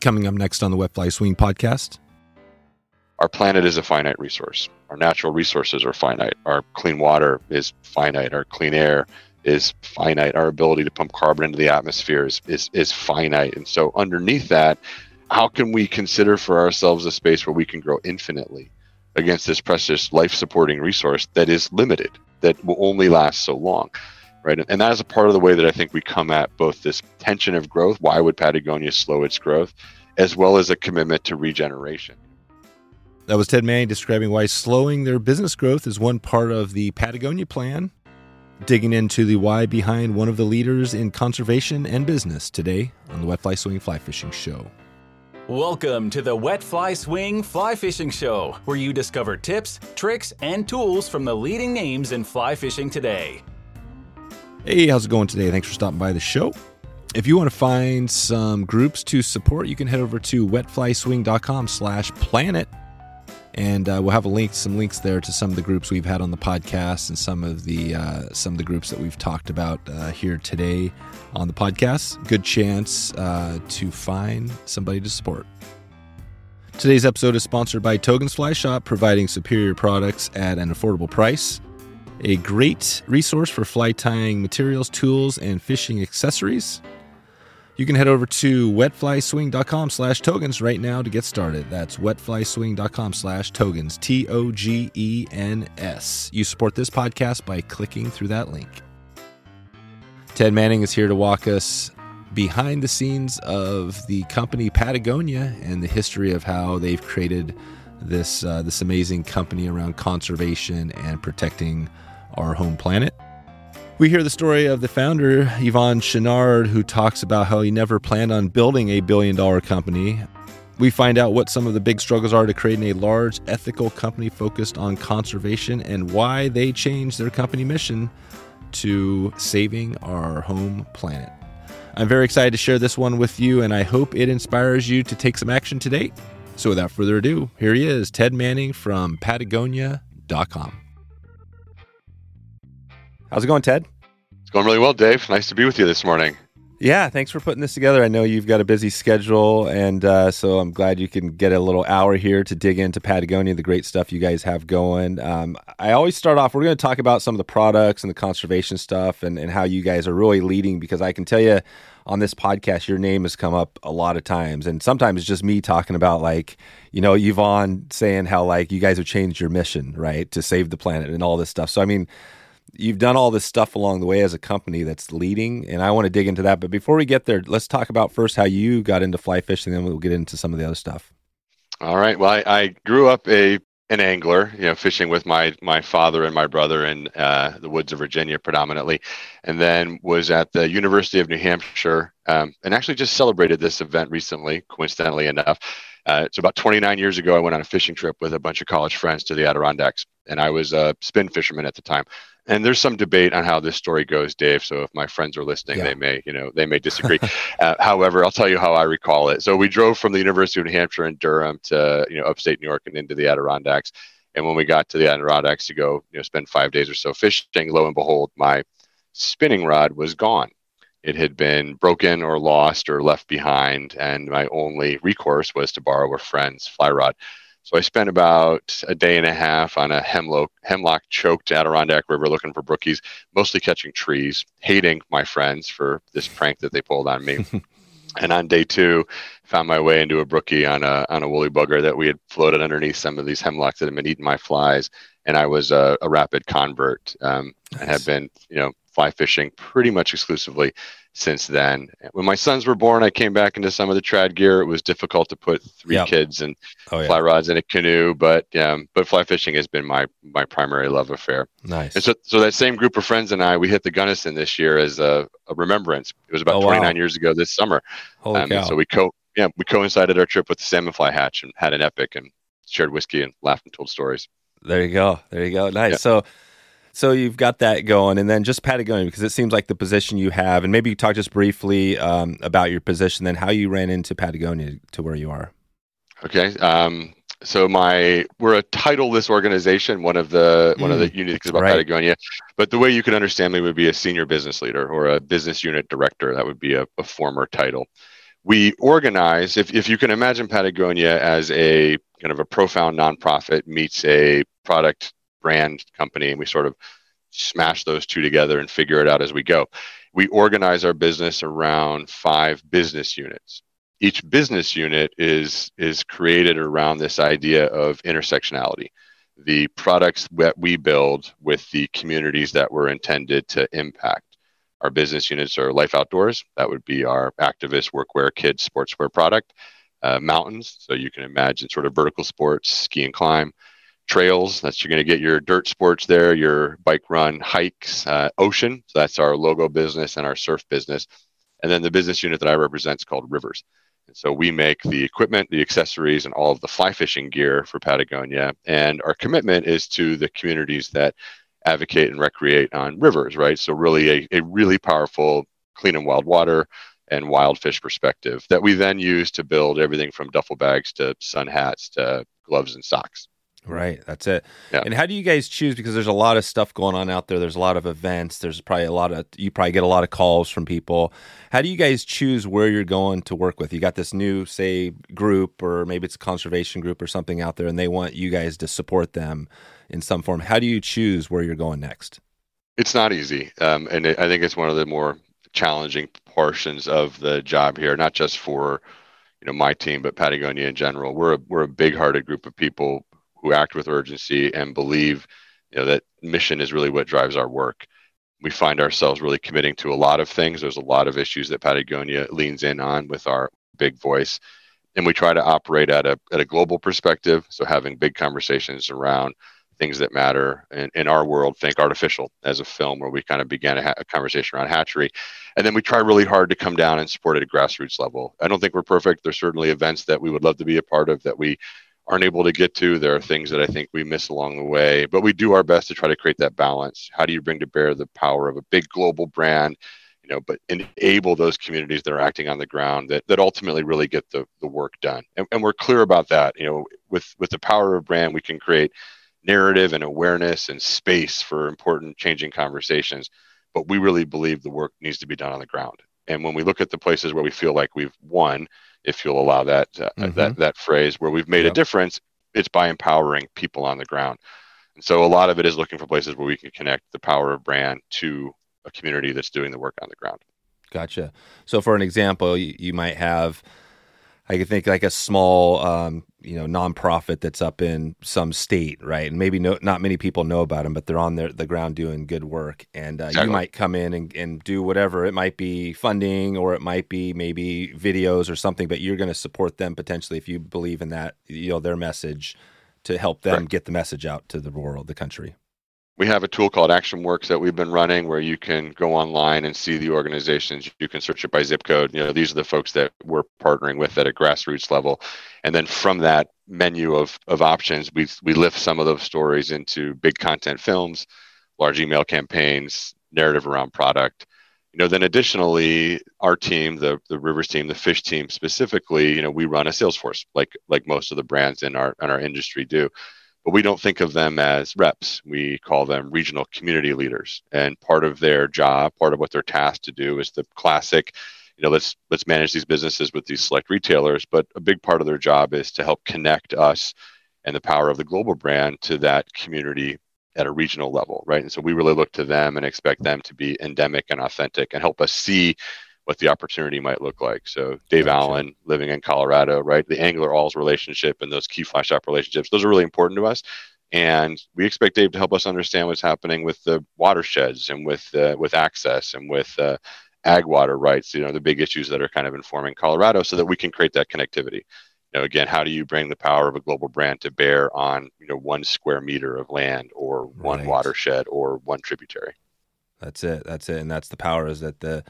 Coming up next on the Wet Fly Swing podcast. Our planet is a finite resource. Our natural resources are finite. Our clean water is finite. Our clean air is finite. Our ability to pump carbon into the atmosphere is, is, is finite. And so, underneath that, how can we consider for ourselves a space where we can grow infinitely against this precious life supporting resource that is limited, that will only last so long? Right. And that is a part of the way that I think we come at both this tension of growth. Why would Patagonia slow its growth? As well as a commitment to regeneration. That was Ted Manning describing why slowing their business growth is one part of the Patagonia plan. Digging into the why behind one of the leaders in conservation and business today on the Wet Fly Swing Fly Fishing Show. Welcome to the Wet Fly Swing Fly Fishing Show, where you discover tips, tricks, and tools from the leading names in fly fishing today. Hey, how's it going today? Thanks for stopping by the show. If you want to find some groups to support, you can head over to wetflyswing.com slash planet. And uh, we'll have a link, some links there to some of the groups we've had on the podcast and some of the uh, some of the groups that we've talked about uh, here today on the podcast. Good chance uh, to find somebody to support. Today's episode is sponsored by Togens Fly Shop, providing superior products at an affordable price a great resource for fly tying materials, tools, and fishing accessories. You can head over to wetflyswing.com slash togens right now to get started. That's wetflyswing.com slash togens, T O G E N S. You support this podcast by clicking through that link. Ted Manning is here to walk us behind the scenes of the company Patagonia and the history of how they've created this uh, this amazing company around conservation and protecting our home planet. We hear the story of the founder, Yvon Chouinard, who talks about how he never planned on building a billion dollar company. We find out what some of the big struggles are to creating a large ethical company focused on conservation and why they changed their company mission to saving our home planet. I'm very excited to share this one with you, and I hope it inspires you to take some action today. So, without further ado, here he is, Ted Manning from Patagonia.com. How's it going, Ted? It's going really well, Dave. Nice to be with you this morning. Yeah, thanks for putting this together. I know you've got a busy schedule, and uh, so I'm glad you can get a little hour here to dig into Patagonia, the great stuff you guys have going. Um, I always start off, we're going to talk about some of the products and the conservation stuff and, and how you guys are really leading because I can tell you on this podcast, your name has come up a lot of times. And sometimes it's just me talking about, like, you know, Yvon saying how, like, you guys have changed your mission, right, to save the planet and all this stuff. So, I mean, you've done all this stuff along the way as a company that's leading, and I want to dig into that. But before we get there, let's talk about first how you got into fly fishing, then we'll get into some of the other stuff. All right. Well, I, I grew up a an angler, you know, fishing with my my father and my brother in uh, the woods of Virginia predominantly, and then was at the University of New Hampshire, um, and actually just celebrated this event recently, coincidentally enough. Uh, so about 29 years ago, I went on a fishing trip with a bunch of college friends to the Adirondacks, and I was a spin fisherman at the time and there's some debate on how this story goes, Dave. So if my friends are listening, yeah. they may, you know, they may disagree. uh, however, I'll tell you how I recall it. So we drove from the University of New Hampshire in Durham to, you know, upstate New York and into the Adirondacks. And when we got to the Adirondacks to go, you know, spend five days or so fishing, lo and behold, my spinning rod was gone. It had been broken or lost or left behind, and my only recourse was to borrow a friend's fly rod. So I spent about a day and a half on a hemlock, hemlock choked Adirondack River looking for brookies, mostly catching trees, hating my friends for this prank that they pulled on me. and on day two, found my way into a brookie on a on a woolly bugger that we had floated underneath some of these hemlocks that had been eating my flies. And I was a, a rapid convert um, nice. and have been, you know, fly fishing pretty much exclusively since then. When my sons were born, I came back into some of the trad gear. It was difficult to put three yep. kids and oh, yeah. fly rods in a canoe, but um, but fly fishing has been my my primary love affair. Nice. And so so that same group of friends and I, we hit the Gunnison this year as a, a remembrance. It was about oh, 29 wow. years ago this summer. Holy um, cow. So we co yeah we coincided our trip with the salmon fly hatch and had an epic and shared whiskey and laughed and told stories. There you go. There you go. Nice. Yeah. So so you've got that going, and then just Patagonia because it seems like the position you have, and maybe you talk just briefly um, about your position, then how you ran into Patagonia to where you are. Okay. Um, so my we're a titleless organization. One of the mm, one of the mm, unique things about right. Patagonia, but the way you can understand me would be a senior business leader or a business unit director. That would be a, a former title we organize if, if you can imagine patagonia as a kind of a profound nonprofit meets a product brand company and we sort of smash those two together and figure it out as we go we organize our business around five business units each business unit is is created around this idea of intersectionality the products that we build with the communities that we're intended to impact our business units are Life Outdoors. That would be our activist workwear, kids, sportswear product. Uh, mountains, so you can imagine sort of vertical sports, ski and climb. Trails, that's you're going to get your dirt sports there, your bike run, hikes. Uh, ocean, so that's our logo business and our surf business. And then the business unit that I represent is called Rivers. And so we make the equipment, the accessories, and all of the fly fishing gear for Patagonia. And our commitment is to the communities that advocate and recreate on rivers, right? So really a, a really powerful clean and wild water and wild fish perspective that we then use to build everything from duffel bags to sun hats to gloves and socks. Right, that's it. Yeah. And how do you guys choose? Because there's a lot of stuff going on out there. There's a lot of events. There's probably a lot of you probably get a lot of calls from people. How do you guys choose where you're going to work with? You got this new, say, group, or maybe it's a conservation group or something out there, and they want you guys to support them in some form. How do you choose where you're going next? It's not easy, um, and it, I think it's one of the more challenging portions of the job here. Not just for you know my team, but Patagonia in general. We're a, we're a big-hearted group of people who act with urgency and believe you know that mission is really what drives our work. We find ourselves really committing to a lot of things. There's a lot of issues that Patagonia leans in on with our big voice. And we try to operate at a at a global perspective. So having big conversations around things that matter in, in our world think Artifishal as a film where we kind of began a, ha- a, conversation around hatchery. And then we try really hard to come down and support at a grassroots level. I don't think we're perfect. There's certainly events that we would love to be a part of that we aren't able to get to there are things that i think we miss along the way but we do our best to try to create that balance how do you bring to bear the power of a big global brand you know but enable those communities that are acting on the ground that, that ultimately really get the, the work done and, and we're clear about that you know with with the power of brand we can create narrative and awareness and space for important changing conversations. But we really believe the work needs to be done on the ground. And when we look at the places where we feel like we've won, if you'll allow that uh, mm-hmm. that that phrase, where we've made yep. a difference, it's by empowering people on the ground. And so a lot of it is looking for places where we can connect the power of brand to a community that's doing the work on the ground. Gotcha. So for an example, you, you might have I could think like a small, um, you know, nonprofit that's up in some state, right? And maybe no, not many people know about them, but they're on their, the ground doing good work. And uh, exactly. you might come in and, and do whatever. It might be funding, or it might be maybe videos or something. But you're going to support them potentially if you believe in that, you know, their message to help them right. get the message out to the world, the country we have a tool called ActionWorks that we've been running where you can go online and see the organizations. You can search it by zip code. You know, these are the folks that we're partnering with at a grassroots level. And then from that menu of, of options, we, we lift some of those stories into big content films, large email campaigns, narrative around product. You know, then additionally, our team, the, the Rivers team, the fish team specifically, you know, we run a sales force like like most of the brands in our in our industry do but we don't think of them as reps. We call them regional community leaders. And part of their job, part of what they're tasked to do is the classic, you know, let's let's manage these businesses with these select retailers. But a big part of their job is to help connect us and the power of the global brand to that community at a regional level, right? And so we really look to them and expect them to be endemic and authentic and help us see what the opportunity might look like. So Dave gotcha. Allen living in Colorado, right? The Angler's All relationship and those key fly shop relationships, those are really important to us. And we expect Dave to help us understand what's happening with the watersheds and with uh, with access and with uh, ag water rights. You know, the big issues that are kind of informing Colorado, so that we can create that connectivity. You know, again, how do you bring the power of a global brand to bear on you know one square meter of land or one right. watershed or one tributary? That's it. That's it. And that's the power is that the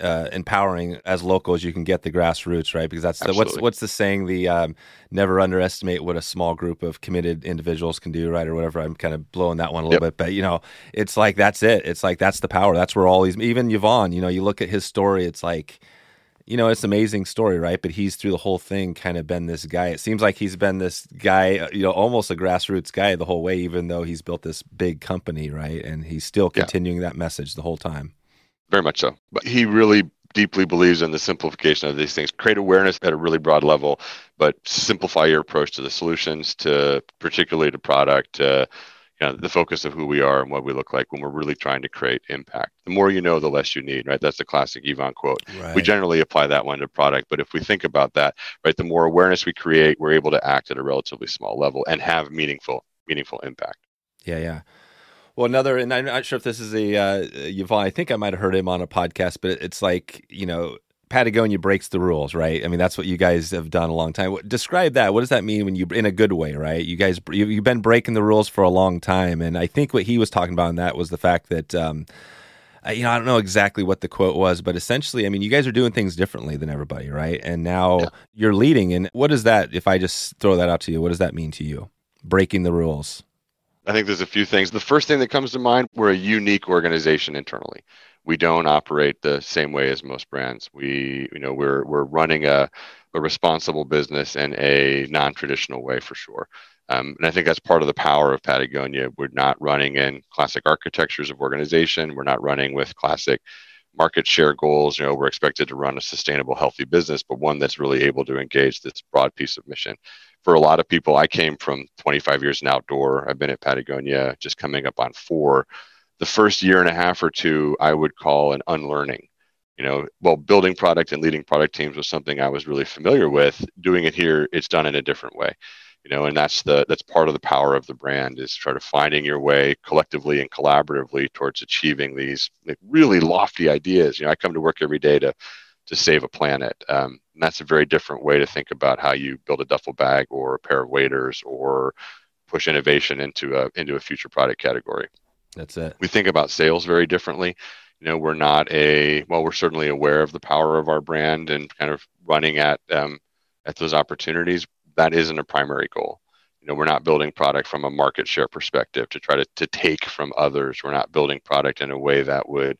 uh, empowering as local as you can get the grassroots, right? Because that's the, what's what's the saying? The um, never underestimate what a small group of committed individuals can do, right, or whatever. I'm kind of blowing that one a little yep. bit, but you know, it's like that's it. It's like that's the power. That's where all these, even Yvon, you know, you look at his story, it's like. You know, it's an amazing story, right? But he's through the whole thing kind of been this guy. It seems like he's been this guy, uh, you know, almost a grassroots guy the whole way, even though he's built this big company, right? And he's still continuing yeah. that message the whole time. Very much so. But he really deeply believes in the simplification of these things. Create awareness at a really broad level, but simplify your approach to the solutions, to particularly to product, to you know, the focus of who we are and what we look like when we're really trying to create impact. The more you know, the less you need, right? That's the classic Yvon quote. Right. We generally apply that one to product, but if we think about that, right, the more awareness we create, we're able to act at a relatively small level and have meaningful, meaningful impact. Yeah, yeah. Well, another, and I'm not sure if this is a uh, Yvon. I think I might have heard him on a podcast, but it's like you know, Patagonia breaks the rules, right? I mean, that's what you guys have done a long time. Describe that. What does that mean when you, in a good way, right? You guys, you've been breaking the rules for a long time, and I think what he was talking about in that was the fact that. Um, you know, I don't know exactly what the quote was, but essentially, I mean, you guys are doing things differently than everybody, right? And now yeah. you're leading. And what is that? If I just throw that out to you, what does that mean to you? Breaking the rules. I think there's a few things. The first thing that comes to mind, we're a unique organization internally. We don't operate the same way as most brands. We, you know, we're we're running a, a responsible business in a non-traditional way for sure. Um, and I think that's part of the power of Patagonia. We're not running in classic architectures of organization. We're not running with classic market share goals. You know, we're expected to run a sustainable, healthy business, but one that's really able to engage this broad piece of mission for a lot of people, I came from 25 years in outdoor. I've been at Patagonia just coming up on four. The first year and a half or two, I would call an unlearning. You know, well, building product and leading product teams was something I was really familiar with. Doing it here, it's done in a different way. You know, and that's the that's part of the power of the brand is sort of finding your way collectively and collaboratively towards achieving these like, really lofty ideas. You know, I come to work every day to to save a planet. Um, and that's a very different way to think about how you build a duffel bag or a pair of waders or push innovation into a into a future product category. That's it. We think about sales very differently. You know, we're not a well, we're certainly aware of the power of our brand and kind of running at um, at those opportunities. That isn't a primary goal. You know, we're not building product from a market share perspective to try to, to take from others. We're not building product in a way that would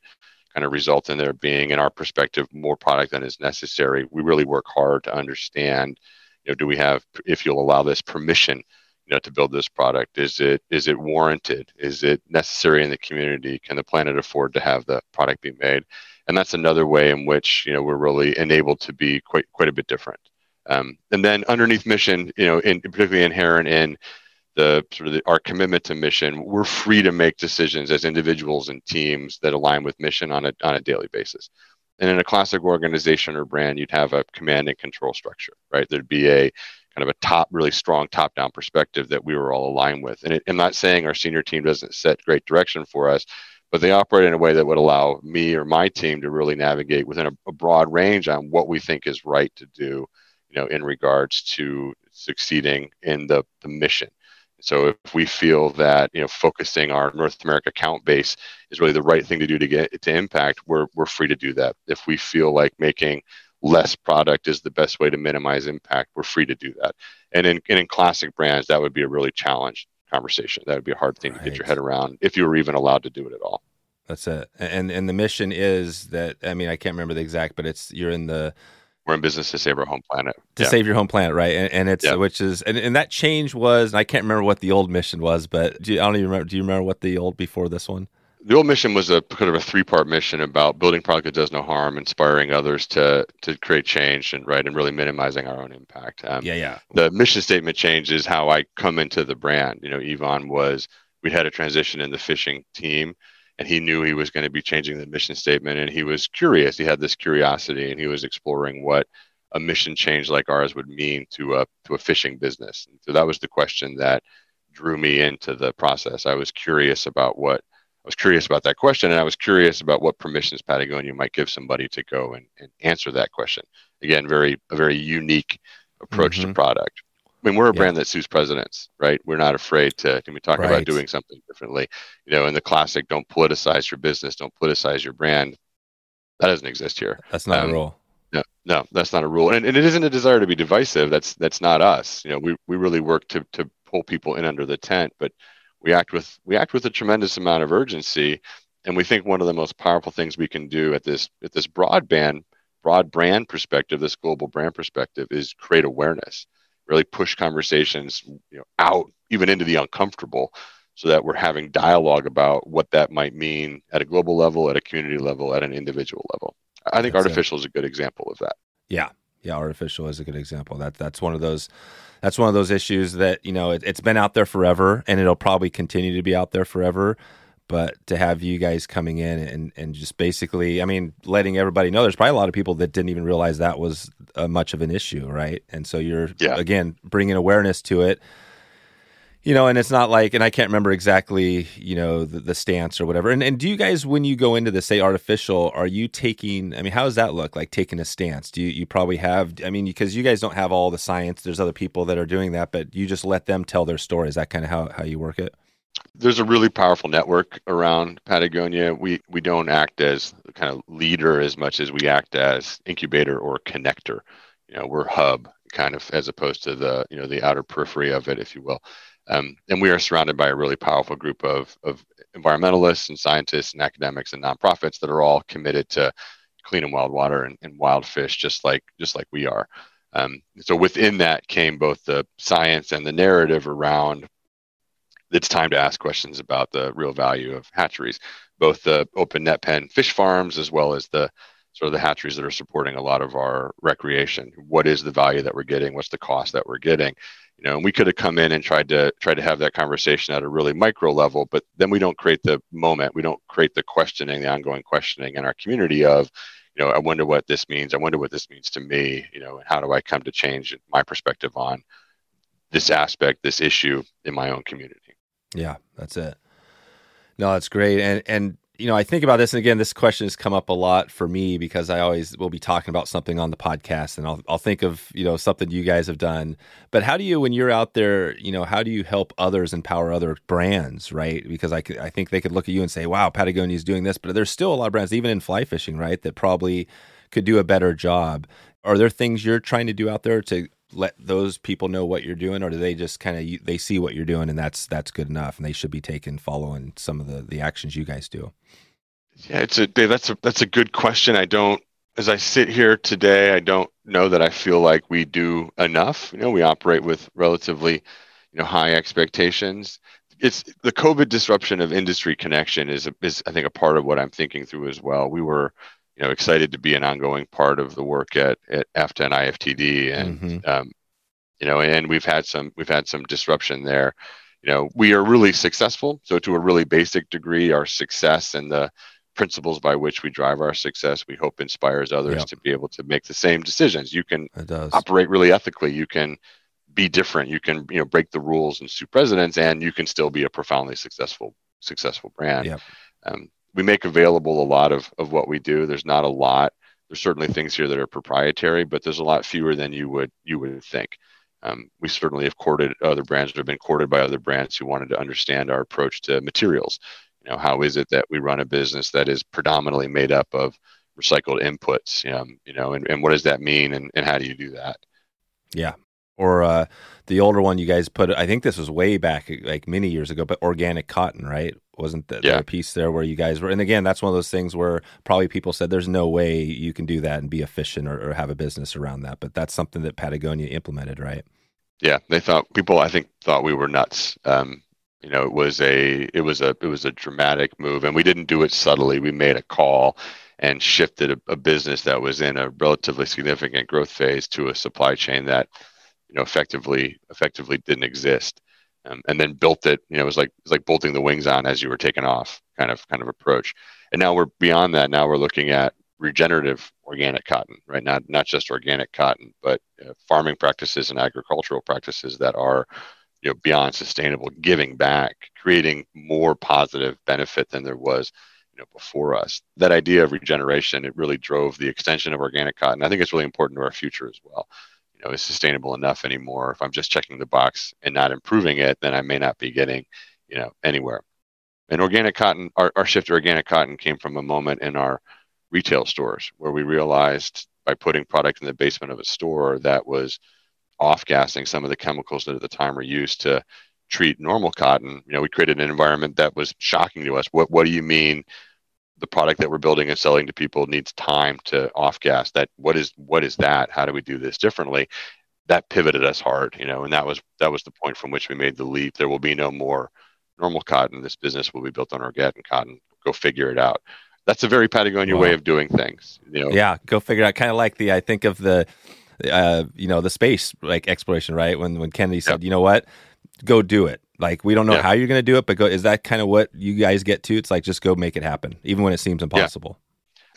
kind of result in there being, in our perspective, more product than is necessary. We really work hard to understand, you know, do we have, if you'll allow this permission, you know, to build this product? Is it is it warranted? Is it necessary in the community? Can the planet afford to have the product be made? And that's another way in which you know we're really enabled to be quite quite a bit different. Um, and then underneath mission, you know, in, particularly inherent in the sort of the, our commitment to mission, we're free to make decisions as individuals and teams that align with mission on a on a daily basis. And in a classic organization or brand, you'd have a command and control structure, right? There'd be a kind of a top, really strong top-down perspective that we were all aligned with. And it, I'm not saying our senior team doesn't set great direction for us, but they operate in a way that would allow me or my team to really navigate within a, a broad range on what we think is right to do, you know, in regards to succeeding in the, the mission. So if we feel that you know focusing our North America account base is really the right thing to do to get to impact, we're we're free to do that. If we feel like making less product is the best way to minimize impact, we're free to do that. And in and in classic brands, that would be a really challenged conversation. That would be a hard thing right. to get your head around if you were even allowed to do it at all. That's it. And and the mission is that I mean I can't remember the exact, but it's you're in the we're in business to save our home planet. To yeah. save your home planet, right? And, and it's yeah. which is and, and that change was I can't remember what the old mission was, but you, I don't even remember. Do you remember what the old before this one? The old mission was a kind of a three part mission about building product that does no harm, inspiring others to to create change and right and really minimizing our own impact. Um, yeah, yeah. The mission statement change is how I come into the brand. You know, Yvon was we had a transition in the fishing team and he knew he was going to be changing the mission statement and he was curious. He had this curiosity and he was exploring what a mission change like ours would mean to a to a fishing business. And so that was the question that drew me into the process. I was curious about what i was curious about that question and i was curious about what permissions patagonia might give somebody to go and, and answer that question. Again very a very unique approach mm-hmm. to product I mean, we're a yeah. brand that sues presidents, right? We're not afraid to. Can we talk right. about doing something differently? You know, in the classic, don't politicize your business, don't politicize your brand. That doesn't exist here. That's not um, a rule. No, no, that's not a rule, and, and it isn't a desire to be divisive. That's that's not us. You know, we we really work to to pull people in under the tent, but we act with we act with a tremendous amount of urgency, and we think one of the most powerful things we can do at this at this broadband broad brand perspective, this global brand perspective, is create awareness really push conversations you know, out even into the uncomfortable so that we're having dialogue about what that might mean at a global level at a community level at an individual level I think that's Artifishal it. is a good example of that. Yeah, yeah, Artifishal is a good example. That that's one of those that's one of those issues that you know it, has been out there forever, and it'll probably continue to be out there forever. But to have you guys coming in and and just basically, I mean, letting everybody know, there's probably a lot of people that didn't even realize that was uh, much of an issue, right? And so you're yeah. again bringing awareness to it you know, and it's not like, and I can't remember exactly, you know, the, the, stance or whatever. And and do you guys, when you go into the say Artifishal, are you taking? I mean, how does that look like taking a stance? Do you you probably have? I mean, because you guys don't have all the science. There's other people that are doing that, but you just let them tell their story. Is that kind of how how you work it? There's a really powerful network around Patagonia. We we don't act as kind of leader as much as we act as incubator or connector. You know, we're hub kind of as opposed to the you know the outer periphery of it, if you will. Um, and we are surrounded by a really powerful group of, of environmentalists and scientists and academics and nonprofits that are all committed to clean and wild water and, and wild fish, just like just like we are. Um, so within that came both the science and the narrative around it's time to ask questions about the real value of hatcheries, both the open net pen fish farms as well as the sort of the hatcheries that are supporting a lot of our recreation. What is the value that we're getting? What's the cost that we're getting? you know and we could have come in and tried to try to have that conversation at a really micro level but then we don't create the moment we don't create the questioning the ongoing questioning in our community of you know i wonder what this means i wonder what this means to me you know and how do i come to change my perspective on this aspect this issue in my own community yeah that's it no that's great and and you know, I think about this, and again, this question has come up a lot for me because I always will be talking about something on the podcast, and I'll I'll think of you know something you guys have done. But how do you, when you're out there, you know, how do you help others empower other brands, right? Because I I think they could look at you and say, "Wow, Patagonia is doing this," but there's still a lot of brands, even in fly fishing, right, that probably could do a better job. Are there things you're trying to do out there to let those people know what you're doing, or do they just kind of they see what you're doing and that's that's good enough, and they should be taking following some of the the actions you guys do? Yeah, it's a. That's a that's a good question. I don't, as I sit here today, I don't know that I feel like we do enough. You know, we operate with relatively, you know, high expectations. It's the COVID disruption of industry connection is is I think a part of what I'm thinking through as well. We were you know excited to be an ongoing part of the work at at AFFTA and IFTD, and mm-hmm. um, you know, and we've had some we've had some disruption there. You know, we are really successful. So to a really basic degree, our success and the principles by which we drive our success, we hope inspires others yep. to be able to make the same decisions. You can operate really ethically. You can be different. You can you know break the rules and sue presidents, and you can still be a profoundly successful successful brand. Yep. Um, we make available a lot of, of what we do. There's not a lot. There's certainly things here that are proprietary, but there's a lot fewer than you would you would think. Um, we certainly have courted other brands that have been courted by other brands who wanted to understand our approach to materials. You know, how is it that we run a business that is predominantly made up of recycled inputs? Um, you know, and, and what does that mean, and, and how do you do that? Yeah, or uh, the older one you guys put. I think this was way back, like many years ago, but organic cotton, right? Wasn't the, yeah. piece there where you guys were? And again, that's one of those things where probably people said, "There's no way you can do that and be efficient or, or have a business around that." But that's something that Patagonia implemented, right? Yeah, they thought people, I think, thought we were nuts. Um, you know, it was a it was a it was a dramatic move, and we didn't do it subtly. We made a call and shifted a, a business that was in a relatively significant growth phase to a supply chain that you know effectively effectively didn't exist um, and then built it you know it was like it was like bolting the wings on as you were taking off kind of kind of approach. And now we're beyond that. Now we're looking at regenerative organic cotton right? Not not just organic cotton but uh, farming practices and agricultural practices that are you know beyond sustainable giving back creating more positive benefit than there was you know before us. That idea of regeneration it really drove the extension of organic cotton. I think it's really important to our future as well know is sustainable enough anymore. If I'm just checking the box and not improving it, then I may not be getting you know anywhere. And organic cotton, our, our shift to organic cotton came from a moment in our retail stores where we realized by putting product in the basement of a store that was off gassing some of the chemicals that at the time were used to treat normal cotton. You know, we created an environment that was shocking to us. What what do you mean the product that we're building and selling to people needs time to off gas that what is what is that how do we do this differently that pivoted us hard you know and that was that was the point from which we made the leap there will be no more normal cotton this business will be built on organic cotton go figure it out that's a very Patagonia Wow. way of doing things. You know, Yeah, go figure it out. Kind of like the I think of the, uh, you know, the space like exploration, right? When when Kennedy said, you know what, go do it. Like we don't know Yeah. how you're going to do it, but go. Is that kind of what you guys get to? It's like just go make it happen, even when it seems impossible.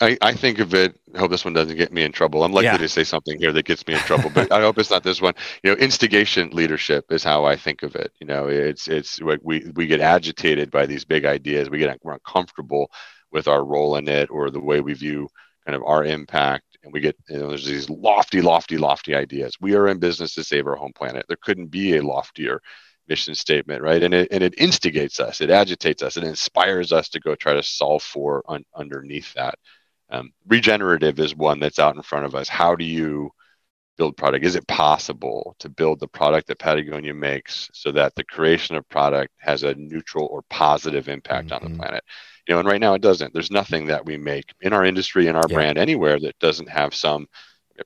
I, I think of it. I hope this one doesn't get me in trouble. I'm likely Yeah. to say something here that gets me in trouble, but I hope it's not this one. You know, instigation leadership is how I think of it. You know, it's it's like we we get agitated by these big ideas. We get we're uncomfortable with our role in it or the way we view kind of our impact, and we get you know there's these lofty, lofty, lofty ideas. We are in business to save our home planet. There couldn't be a loftier mission statement, right? And it and it instigates us, it agitates us, it inspires us to go try to solve for un, underneath that. Um, regenerative is one that's out in front of us. How do you build product? Is it possible to build the product that Patagonia makes so that the creation of product has a neutral or positive impact on Mhm. the planet? You know, and right now it doesn't. There's nothing that we make in our industry, in our Yeah. brand, anywhere that doesn't have some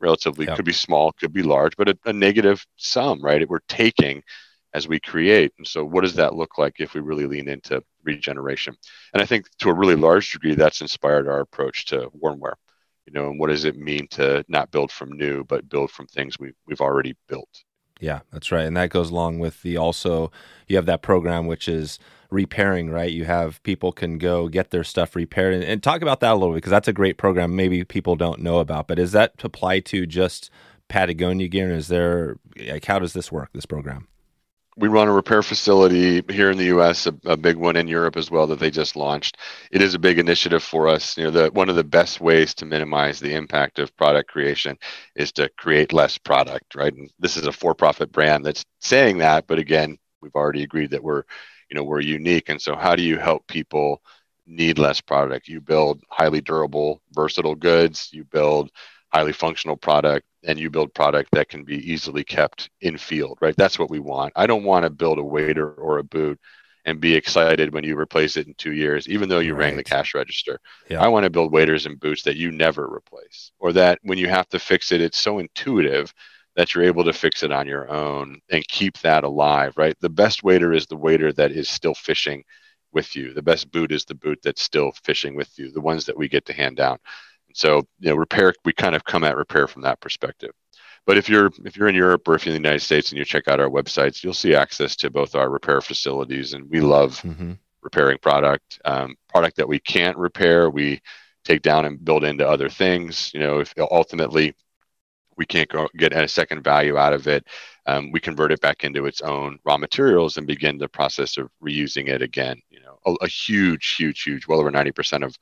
relatively Yeah. could be small, could be large, but a, a negative sum, right? We're taking as we create. And so, what does that look like if we really lean into regeneration? And I think to a really large degree, that's inspired our approach to Worn Wear. You know, and what does it mean to not build from new, but build from things we, we've already built? Yeah, that's right. And that goes along with the also you have that program which is repairing, right? You have people can go get their stuff repaired and, and talk about that a little bit because that's a great program maybe people don't know about. But is that apply to just Patagonia gear? And is there like how does this work, this program? We run a repair facility here in the U.S., a, a, big one in Europe as well that they just launched. It is a big initiative for us. You know, the one of the best ways to minimize the impact of product creation is to create less product, right? And this is a for-profit brand that's saying that, but again, we've already agreed that we're, you know, we're unique. And so, how do you help people need less product? You build highly durable, versatile goods. You build highly functional product and you build product that can be easily kept in field right? That's what we want. I don't want to build a wader or a boot and be excited when you replace it in two years even though you Right. rang the cash register. Yeah. i want to build waders and boots that you never replace or that when you have to fix it it's so intuitive that you're able to fix it on your own and keep that alive right? The best wader is the wader that is still fishing with you. The best boot is the boot that's still fishing with you the ones that we get to hand down so, you know, repair we kind of come at repair from that perspective. But if you're if you're in Europe or if you're in the United States and you check out our websites, you'll see access to both our repair facilities, and we love Mm-hmm. repairing product. Um, product that we can't repair, we take down and build into other things. You know, if ultimately we can't go get a second value out of it, um, we convert it back into its own raw materials and begin the process of reusing it again. You know, a, a huge, huge, huge, well over ninety percent of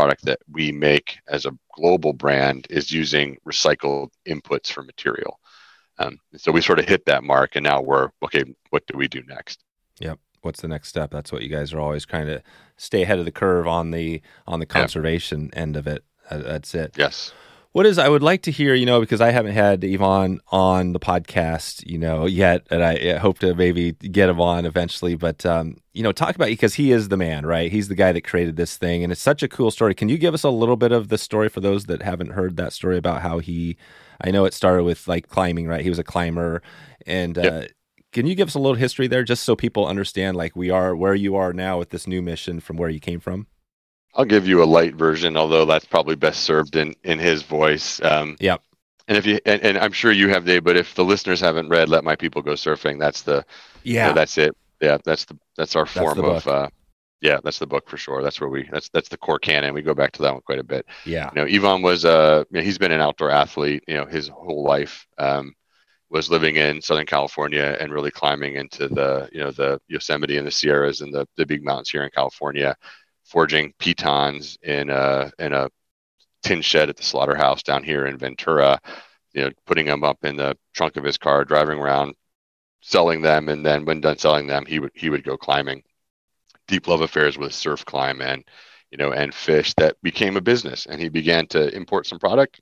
product that we make as a global brand is using recycled inputs for material. Um, so we sort of hit that mark, and now we're okay. What do we do next? Yep. What's the next step? That's what you guys are always trying to stay ahead of the curve on the on the conservation end of it. That's it. Yes. What is I would like to hear, you know, because I haven't had Yvon on the podcast, you know, yet, and I, hope to maybe get him on eventually. But um, you know, talk about because he is the man, right? He's the guy that created this thing, and it's such a cool story. Can you give us a little bit of the story for those that haven't heard that story about how he? I know it started with like climbing, right? He was a climber, and Yep. uh, can you give us a little history there, just so people understand, like we are where you are now with this new mission from where you came from? I'll give you a light version, although that's probably best served in in his voice. Um, Yep. And if you and, and I'm sure you have, Dave, but if the listeners haven't read "Let My People Go Surfing," that's the you know, that's it. Yeah, that's the that's our form the of. Uh, yeah, that's the book for sure. That's where we that's that's the core canon. We go back to that one quite a bit. yeah, You know, Yvon was uh, you know, he's been an outdoor athlete. You know, his whole life. Um, was living in Southern California and really climbing into the you know the Yosemite and the Sierras and the the big mountains here in California, forging pitons in a in a tin shed at the slaughterhouse down here in Ventura. You know, putting them up in the trunk of his car, driving around, selling them, and then when done selling them, he would he would go climbing. Deep love affairs with surf climb and you know and fish that became a business, and he began to import some product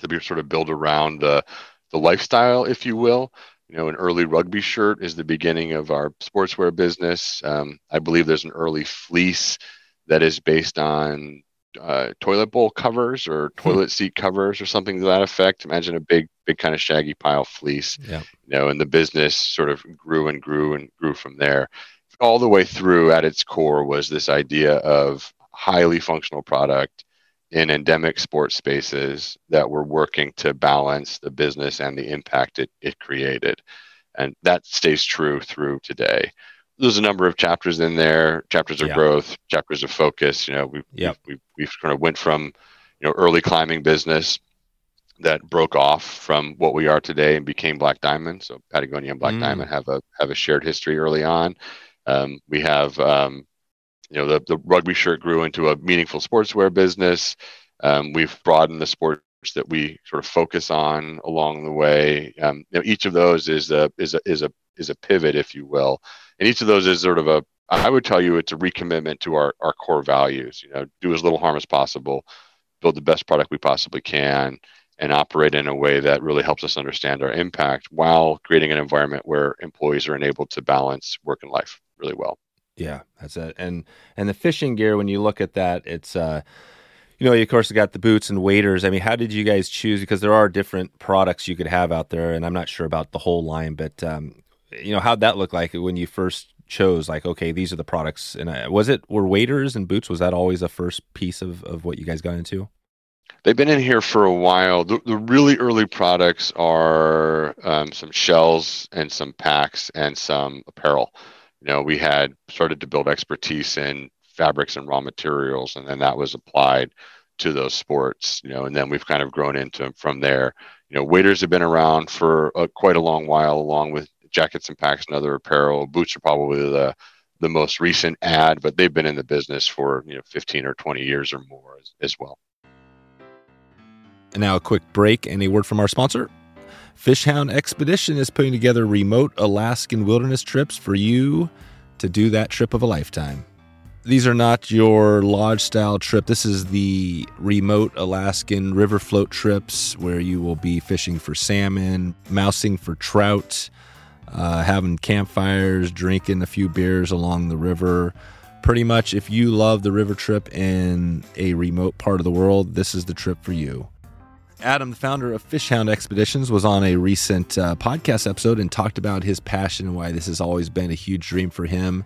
to be sort of build around the the lifestyle, if you will. You know, an early rugby shirt is the beginning of our sportswear business. Um, I believe there's an early fleece that is based on uh, toilet bowl covers or toilet seat covers or something to that effect. Imagine a big, big kind of shaggy pile fleece. yeah, You know, and the business sort of grew and grew and grew from there. All the way through, at its core, was this idea of highly functional product in endemic sports spaces that were working to balance the business and the impact it, it created. And that stays true through today. There's a number of chapters in there, chapters of yeah. growth, chapters of focus. You know, we yep. we we've kind of went from, you know, early climbing business that broke off from what we are today and became Black Diamond. So Patagonia and Black mm. Diamond have a have a shared history early on. Um, we have um, you know the, the rugby shirt grew into a meaningful sportswear business. Um, we've broadened the sports that we sort of focus on along the way. Um, you know, each of those is a is a is a is a pivot if you will. And each of those is sort of a i would tell you it's a recommitment to our our core values you know do as little harm as possible build the best product we possibly can and operate in a way that really helps us understand our impact while creating an environment where employees are enabled to balance work and life really well yeah, that's it. And and the fishing gear, when you look at that, it's uh, you know, you of course got the boots and waders. I mean, how did you guys choose? Because there are different products you could have out there, and I'm not sure about the whole line, but um, you know, how'd that look like when you first chose? Like, okay, these are the products, and uh, was it were waders and boots? Was that always a first piece of of what you guys got into? They've been in here for a while. The, the really early products are um, some shells and some packs and some apparel you know, we had started to build expertise in fabrics and raw materials, and then that was applied to those sports, you know, and then we've kind of grown into from there. You know, waders have been around for a, quite a long while, along with jackets and packs and other apparel. Boots are probably the the most recent ad, but they've been in the business for you know 15 or 20 years or more as, as well. And now a quick break and a word from our sponsor. Fishhound Expedition is putting together remote Alaskan wilderness trips for you to do that trip of a lifetime. These are not your lodge style trip. This is the remote Alaskan river float trips where you will be fishing for salmon, mousing for trout, uh, having campfires, drinking a few beers along the river. Pretty much, if you love the river trip in a remote part of the world, this is the trip for you. Adam, the founder of Fishhound Expeditions, was on a recent uh, podcast episode and talked about his passion and why this has always been a huge dream for him.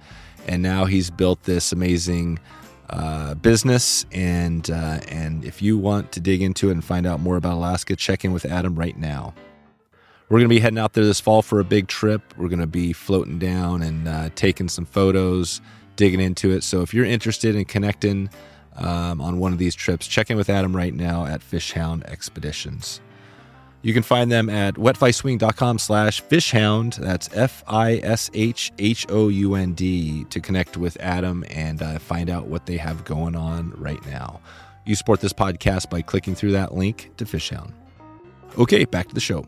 And now he's built this amazing uh, business. And uh, and if you want to dig into it and find out more about Alaska, check in with Adam right now. We're going to be heading out there this fall for a big trip. We're going to be floating down and uh, taking some photos, digging into it. So if you're interested in connecting um, on one of these trips, check in with Adam right now at Fishhound Expeditions. You can find them at wetflyswing.com slash fishhound. That's F I S H H O U N D to connect with Adam and uh, find out what they have going on right now. You support this podcast by clicking through that link to Fishhound. Okay, back to the show.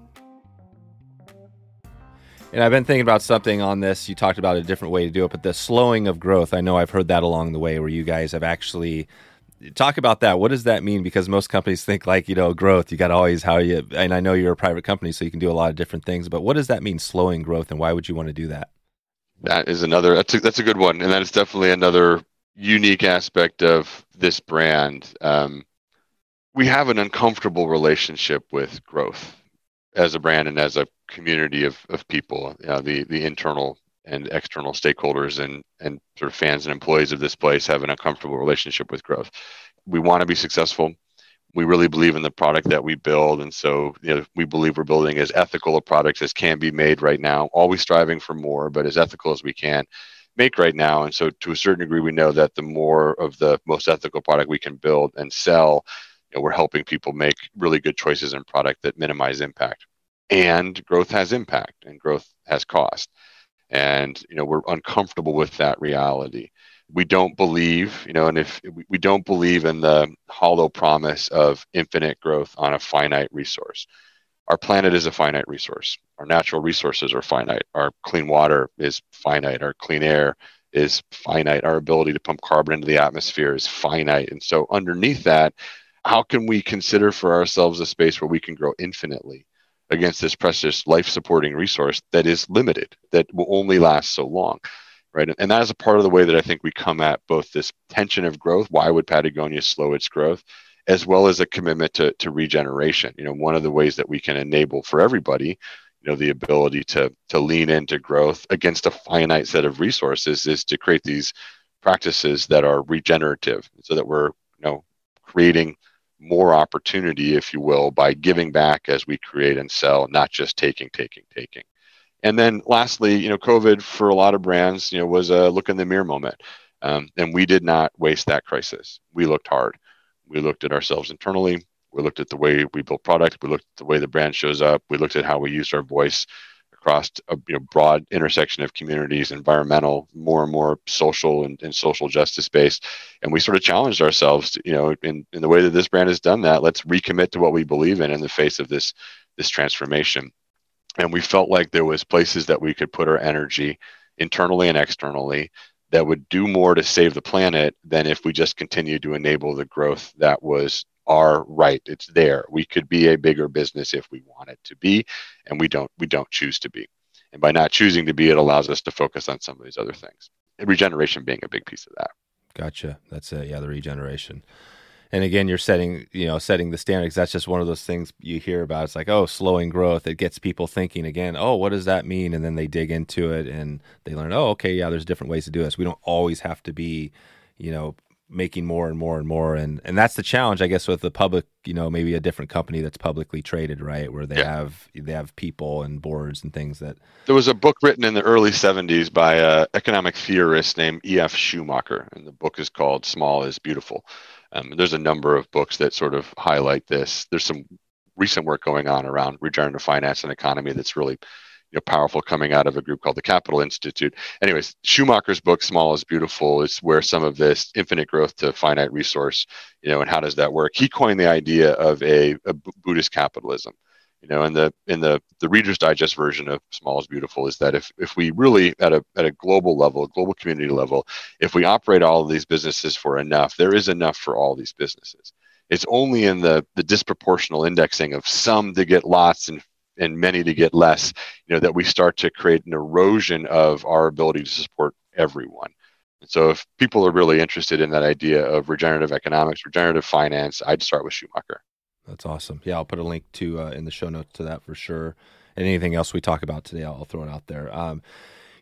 And I've been thinking about something on this. You talked about a different way to do it, but the slowing of growth. I know I've heard that along the way where you guys have actually talk about that. What does that mean? Because most companies think like, you know, growth, you got to always how you, and I know you're a private company, so you can do a lot of different things, but what does that mean, slowing growth, and why would you want to do that? That is another, that's a, that's a good one. And that is definitely another unique aspect of this brand. Um, we have an uncomfortable relationship with growth as a brand and as a community of, of people, you know, the, the internal and external stakeholders and, and sort of fans and employees of this place have an uncomfortable relationship with growth. We want to be successful. We really believe in the product that we build. And so, you know, we believe we're building as ethical a product as can be made right now, always striving for more, but as ethical as we can make right now. And so, to a certain degree, we know that the more of the most ethical product we can build and sell, you know, we're helping people make really good choices in product that minimize impact and growth has impact and growth has cost. And you know we're uncomfortable with that reality. We don't believe you know and if we don't believe in the hollow promise of infinite growth on a finite resource. Our planet is a finite resource. Our natural resources are finite. Our clean water is finite. Our clean air is finite. Our ability to pump carbon into the atmosphere is finite. And so underneath that how can we consider for ourselves a space where we can grow infinitely against this precious life supporting resource that is limited, that will only last so long. Right. And that is a part of the way that I think we come at both this tension of growth. Why would Patagonia slow its growth? As well as a commitment to, to regeneration. You know, one of the ways that we can enable for everybody, you know, the ability to to lean into growth against a finite set of resources is to create these practices that are regenerative so that we're you know creating more opportunity if you will by giving back as we create and sell not just taking taking taking. And then lastly you know covid for a lot of brands you know was a look in the mirror moment. Um, and we did not waste that crisis. We looked hard. We looked at ourselves internally. We looked at the way we built product. We looked at the way the brand shows up. We looked at how we used our voice across a you know, broad intersection of communities, environmental, more and more social and, and social justice based. And we sort of challenged ourselves, to, you know, in, in the way that this brand has done that. Let's recommit to what we believe in in the face of this this transformation. And we felt like there was places that we could put our energy internally and externally that would do more to save the planet than if we just continued to enable the growth that was our right. It's there. We could be a bigger business if we want it to be, and we don't. We don't choose to be. And by not choosing to be, it allows us to focus on some of these other things. And regeneration being a big piece of that. Gotcha. That's it. Yeah, the regeneration. And again, you're setting, you know, setting the standards. That's just one of those things you hear about. It's like, oh, slowing growth. It gets people thinking again. Oh, what does that mean? And then they dig into it and they learn. Oh, okay, yeah. There's different ways to do this. We don't always have to be, you know, making more and more and more. And and that's the challenge i guess with the public you know maybe a different company that's publicly traded right? Where they yeah. have they have people and boards and things that there was a book written in the early 70s by an economic theorist named E.F. Schumacher and the book is called small is beautiful. Um, there's a number of books that sort of highlight this. There's some recent work going on around regenerative finance and economy that's really you know, powerful coming out of a group called the Capital Institute. Anyways, Schumacher's book "Small is Beautiful" is where some of this infinite growth to finite resource, you know, and how does that work? He coined the idea of a, a Buddhist capitalism. You know, in the in the the Reader's Digest version of "Small is Beautiful" is that if if we really at a at a global level, a global community level, if we operate all of these businesses for enough, there is enough for all these businesses it's only in the the disproportional indexing of some to get lots and and many to get less, you know, that we start to create an erosion of our ability to support everyone. And so if people are really interested in that idea of regenerative economics, regenerative finance, I'd start with Schumacher. That's awesome. Yeah, I'll put a link to uh, in the show notes to that for sure. And anything else we talk about today, I'll throw it out there. Um,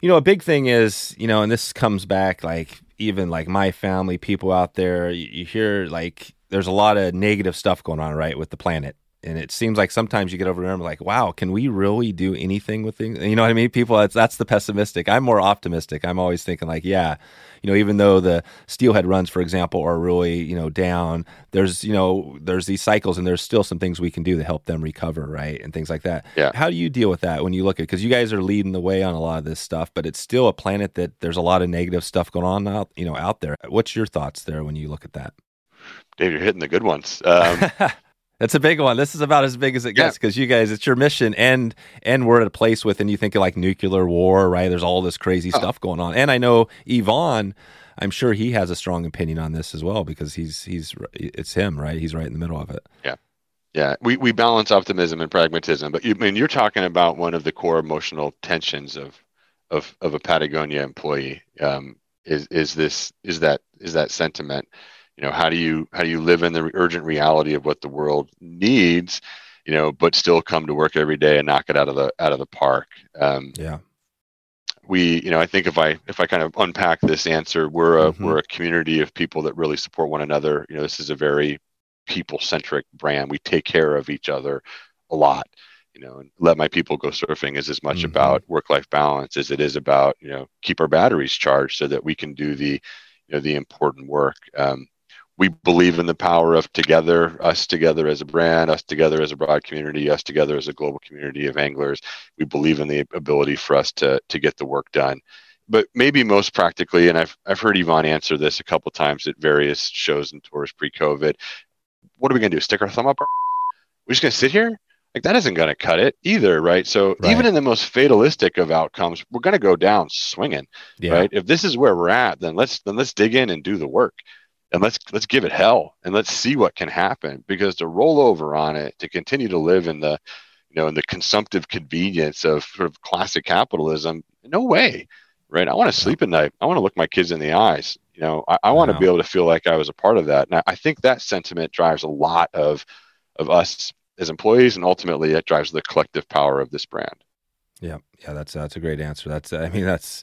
you know, a big thing is, you know, and this comes back like even like my family, people out there, you, you hear like there's a lot of negative stuff going on, right, with the planet and it seems like sometimes you get over there and like, wow, can we really do anything with things? You know what I mean? People, that's, that's the pessimistic. I'm more optimistic. I'm always thinking like, yeah, you know, even though the steelhead runs, for example, are really, you know, down, there's, you know, there's these cycles and there's still some things we can do to help them recover, right? And things like that. Yeah. How do you deal with that when you look at, because you guys are leading the way on a lot of this stuff, but it's still a planet that there's a lot of negative stuff going on out, you know, out there. What's your thoughts there when you look at that? Dave, you're hitting the good ones. Um, That's a big one. This is about as big as it gets because yeah. you guys, it's your mission, and and we're at a place with, and you think of like nuclear war, right? There's all this crazy oh. stuff going on, and I know Yvon. I'm sure he has a strong opinion on this as well because he's he's it's him, right? He's right in the middle of it. Yeah, yeah. We we balance optimism and pragmatism, but you I mean you're talking about one of the core emotional tensions of of of a Patagonia employee. Um, is is this is that is that sentiment? You know how do you how do you live in the urgent reality of what the world needs you know but still come to work every day and knock it out of the out of the park? Um, yeah. we you know i think if i if i kind of unpack this answer we're a mm-hmm. we're a community of people that really support one another. You know this is a very people centric brand. We take care of each other a lot you know and let my people go surfing is as much mm-hmm. about work life balance as it is about you know keep our batteries charged so that we can do the you know the important work. Um, we believe in the power of together, us together as a brand, us together as a broad community, us together as a global community of anglers. We believe in the ability for us to to get the work done. But maybe most practically, and I've I've heard Yvon answer this a couple times at various shows and tours pre-COVID. What are we going to do? Stick our thumb up? We're just going to sit here? Like that isn't going to cut it either, right? So right. even in the most fatalistic of outcomes, we're going to go down swinging, yeah. right? If this is where we're at, then let's then let's dig in and do the work and let's let's give it hell and let's see what can happen because to roll over on it to continue to live in the you know in the consumptive convenience of sort of classic capitalism no way right? I want to sleep at night. I want to look my kids in the eyes you know? I, I want to be able to feel like i was a part of that. And I, I think that sentiment drives a lot of of us as employees and ultimately it drives the collective power of this brand. Yeah yeah that's that's a great answer. That's i mean that's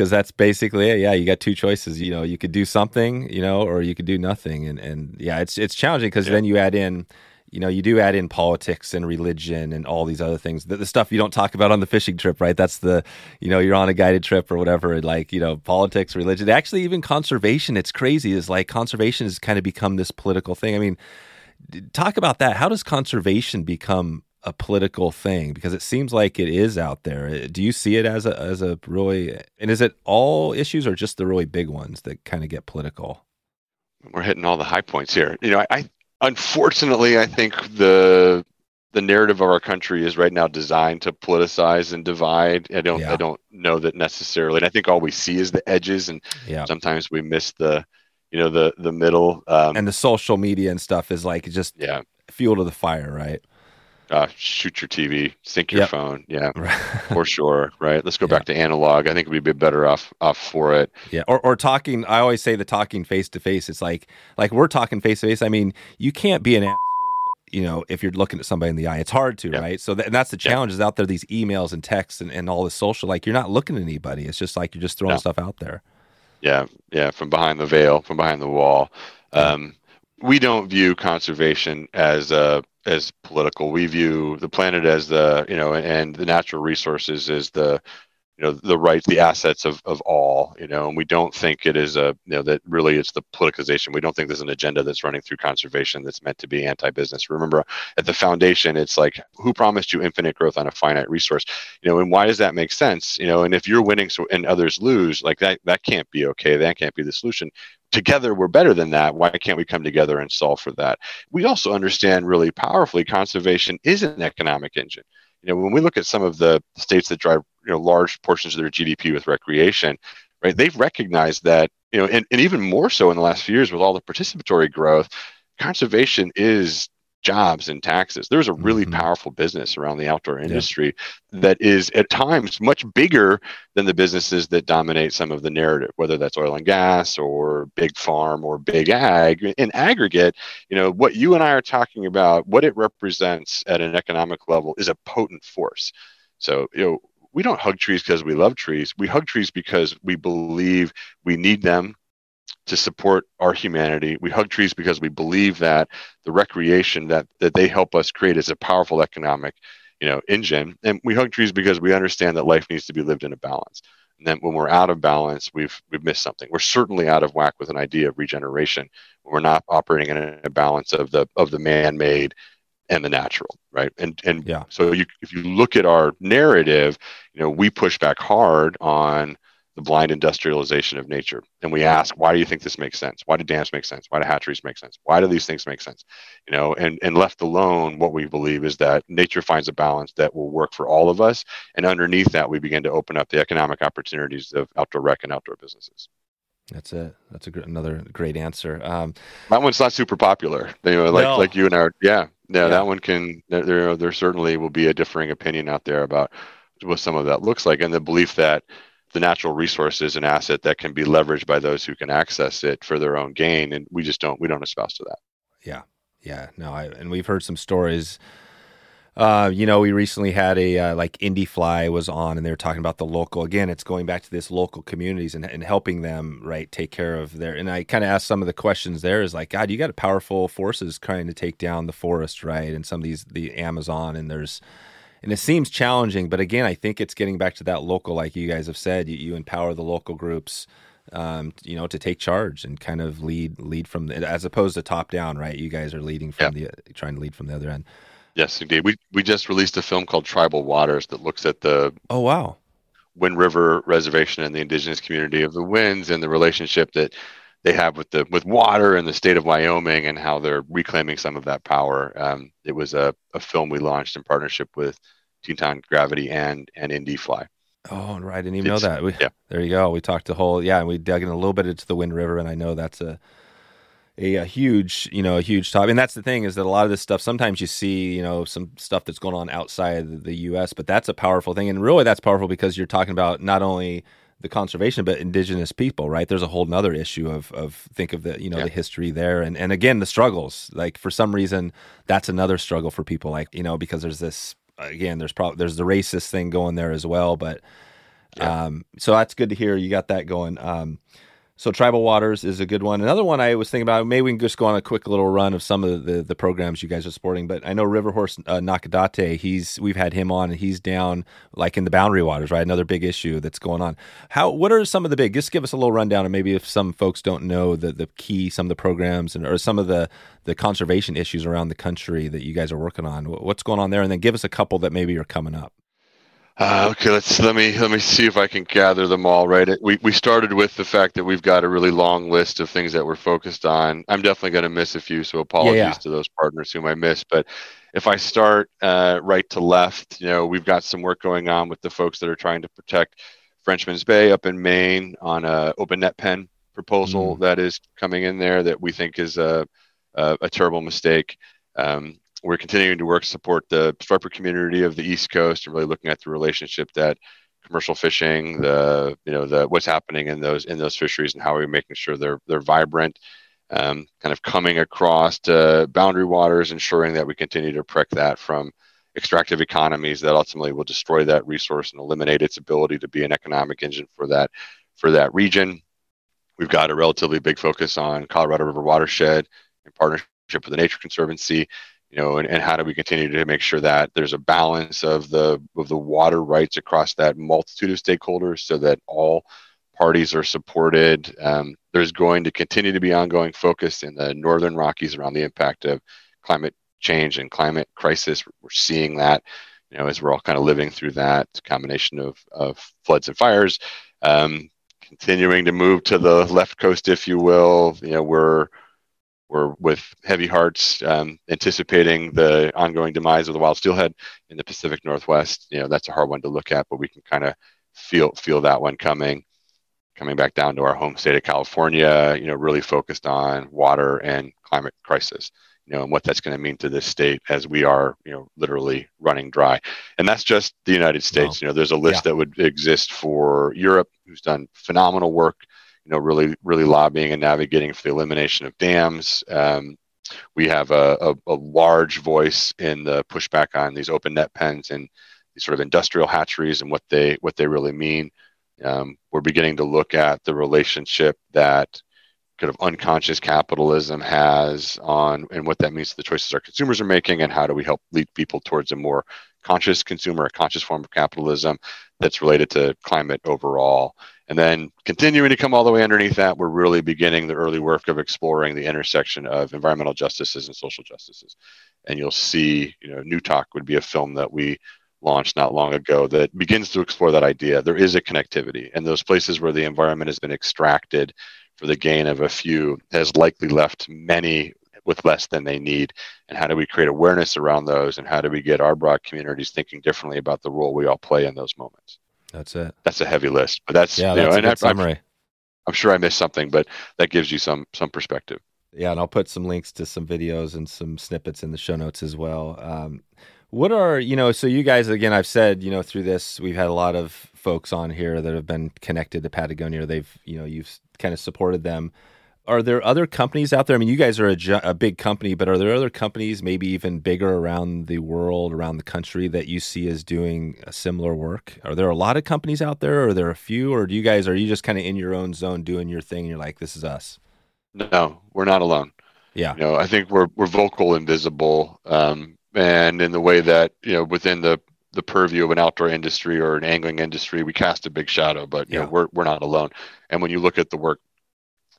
because that's basically it. Yeah, you got two choices. You know, you could do something, you know, or you could do nothing. And and yeah, it's it's challenging because yeah. then you add in, you know, you do add in politics and religion and all these other things. The, the, stuff you don't talk about on the fishing trip, right? That's the, you know, you're on a guided trip or whatever. Like you know, politics, religion, actually even conservation. It's crazy. Is like conservation has kind of become this political thing. I mean, talk about that. How does conservation become a political thing because it seems like it is out there. Uh, do you see it as a as a really and is it all issues or just the really big ones that kind of get political? We're hitting all the high points here. You know, I, I unfortunately I think the the narrative of our country is right now designed to politicize and divide. I don't yeah. I don't know that necessarily. And I think all we see is the edges and yeah. sometimes we miss the you know the the middle um, and the social media and stuff is like just yeah fuel to the fire right uh, shoot your TV, sink your yep. phone. Yeah, for sure. Right. Let's go yeah. back to analog. I think we'd be better off off for it. Yeah. Or or talking. I always say the talking face to face. It's like like we're talking face to face. I mean, you can't be an asshole, you know, if you're looking at somebody in the eye. It's hard to, yeah. right? So th- and that's the challenge. Yeah. Is out there these emails and texts and, and all this social. Like you're not looking at anybody. It's just like you're just throwing no. stuff out there. Yeah. Yeah. From behind the veil, from behind the wall. Um, we don't view conservation as a as political. We view the planet as the you know, and the natural resources as the you know the rights, the assets of of all. You know, and we don't think it is a you know that really it's the politicization. We don't think there's an agenda that's running through conservation that's meant to be anti-business. Remember, at the foundation, it's like who promised you infinite growth on a finite resource? You know, and why does that make sense? You know, and if you're winning so and others lose, like that that can't be okay. That can't be the solution together we're better than that why can't we come together and solve for that we also understand really powerfully conservation is an economic engine you know when we look at some of the states that drive you know large portions of their gdp with recreation right they've recognized that you know and, and even more so in the last few years with all the participatory growth conservation is jobs and taxes. There's a really mm-hmm. powerful business around the outdoor industry yeah. that is at times much bigger than the businesses that dominate some of the narrative, whether that's oil and gas or big farm or big ag. In aggregate, you know, what you and I are talking about, what it represents at an economic level is a potent force. So, you know, we don't hug trees because we love trees. We hug trees because we believe we need them to support our humanity. We hug trees because we believe that the recreation that that they help us create is a powerful economic, you know, engine. And we hug trees because we understand that life needs to be lived in a balance. And then when we're out of balance, we've we've missed something. We're certainly out of whack with an idea of regeneration. We're not operating in a balance of the of the man-made and the natural, right? And and yeah. so you if you look at our narrative, you know, we push back hard on the blind industrialization of nature. And we ask, why do you think this makes sense? Why do dams make sense? Why do hatcheries make sense? Why do these things make sense? You know, and, and left alone, what we believe is that nature finds a balance that will work for all of us. And underneath that, we begin to open up the economic opportunities of outdoor rec and outdoor businesses. That's it. That's a gr- another great answer. Um, that one's not super popular. You know, like no. like you and our yeah, yeah, yeah. That one can there, there certainly will be a differing opinion out there about what some of that looks like, and the belief that the natural resource is an asset that can be leveraged by those who can access it for their own gain and we just don't we don't espouse to that. Yeah. Yeah. No I, and we've heard some stories uh, you know, we recently had a uh, like Indifly was on, and they were talking about the local. Again, it's going back to this local communities and, and helping them right take care of their. And I kind of asked some of the questions there is like, God, you got powerful forces trying to take down the forest, right? And some of these the Amazon, and there's and it seems challenging. But again, I think it's getting back to that local, like you guys have said. You, you empower the local groups, um, you know, to take charge and kind of lead lead from the, as opposed to top down, right? You guys are leading from the trying to lead from the other end. Yes, indeed. We we just released a film called Tribal Waters that looks at the oh wow Wind River Reservation and the indigenous community of the Winds and the relationship that they have with the with water and the state of Wyoming and how they're reclaiming some of that power. Um, it was a, a film we launched in partnership with Teton Gravity and and Indifly. Oh, right. I didn't even it's, know that. We, yeah. There you go. We talked a whole yeah, and we dug in a little bit into the Wind River, and I know that's a a, a, huge, you know, a huge topic. And that's the thing is that a lot of this stuff, sometimes you see, you know, some stuff that's going on outside the U.S., but that's a powerful thing. And really that's powerful because you're talking about not only the conservation, but indigenous people, right? There's a whole nother issue of of think of the you know yeah. the history there, and and again the struggles. Like for some reason, that's another struggle for people. Like you know because there's this again there's probably there's the racist thing going there as well, but Yeah. Um, so that's good to hear. You got that going. Um, so tribal waters is a good one. Another one I was thinking about. Maybe we can just go on a quick little run of some of the, the programs you guys are supporting. But I know Riverhorse uh, Nakadate. He's we've had him on, and he's down like in the boundary waters, right? Another big issue that's going on. How? What are some of the big? Just give us a little rundown, and maybe if some folks don't know the the key, some of the programs, and or some of the the conservation issues around the country that you guys are working on. What's going on there? And then give us a couple that maybe are coming up. Uh, okay, let's let me let me see if I can gather them all. Right, we we started with the fact that we've got a really long list of things that we're focused on. I'm definitely going to miss a few, so apologies yeah, yeah. to those partners whom I missed. But if I start uh, right to left, you know, we've got some work going on with the folks that are trying to protect Frenchman's Bay up in Maine on a open net pen proposal mm. that is coming in there that we think is a a, a terrible mistake. Um, we're continuing to work to support the striper community of the East Coast and really looking at the relationship that commercial fishing, the you know the what's happening in those in those fisheries and how are we making sure they're they're vibrant, um, kind of coming across to boundary waters, ensuring that we continue to protect that from extractive economies that ultimately will destroy that resource and eliminate its ability to be an economic engine for that for that region. We've got a relatively big focus on Colorado River watershed in partnership with the Nature Conservancy you know, and, and how do we continue to make sure that there's a balance of the of the water rights across that multitude of stakeholders, so that all parties are supported. Um, there's going to continue to be ongoing focus in the northern Rockies around the impact of climate change and climate crisis. We're seeing that, you know, as we're all kind of living through that combination of of floods and fires. Um, continuing to move to the left coast, if you will, you know, we're we're with heavy hearts um, anticipating the ongoing demise of the wild steelhead in the Pacific Northwest. You know, that's a hard one to look at, but we can kind of feel feel that one coming. Coming back down to our home state of California, you know, really focused on water and climate crisis, you know, and what that's going to mean to this state as we are, you know, literally running dry. And that's just the United States. Wow. You know, there's a list yeah. that would exist for Europe, who's done phenomenal work you know, really, really lobbying and navigating for the elimination of dams. Um, we have a, a, a, large voice in the pushback on these open net pens and these sort of industrial hatcheries and what they what they really mean. Um, we're beginning to look at the relationship that kind of unconscious capitalism has on and what that means to the choices our consumers are making and how do we help lead people towards a more conscious consumer, a conscious form of capitalism that's related to climate overall. And then continuing to come all the way underneath that, we're really beginning the early work of exploring the intersection of environmental justices and social justices. And you'll see, you know, Newtok would be a film that we launched not long ago that begins to explore that idea. There is a connectivity, and those places where the environment has been extracted for the gain of a few has likely left many with less than they need and how do we create awareness around those and how do we get our broad communities thinking differently about the role we all play in those moments that's it. That's a heavy list but that's yeah that's know, a good summary. I'm, I'm sure i missed something but that gives you some some perspective. Yeah and i'll put some links to some videos and some snippets in the show notes as well. Um, what are you know so you guys again i've said you know through this we've had a lot of folks on here that have been connected to patagonia. They've you know you've kind of supported them are there other companies out there? I mean, you guys are a, a, big company, but are there other companies, maybe even bigger around the world, around the country, that you see as doing a similar work? Are there a lot of companies out there, or are there a few, or do you guys are you just kind of in your own zone doing your thing? And you're like, this is us. No, we're not alone. Yeah, you know, I think we're we're vocal and visible, um, and in the way that you know within the the purview of an outdoor industry or an angling industry, we cast a big shadow, but you yeah. know, we're we're not alone. And when you look at the work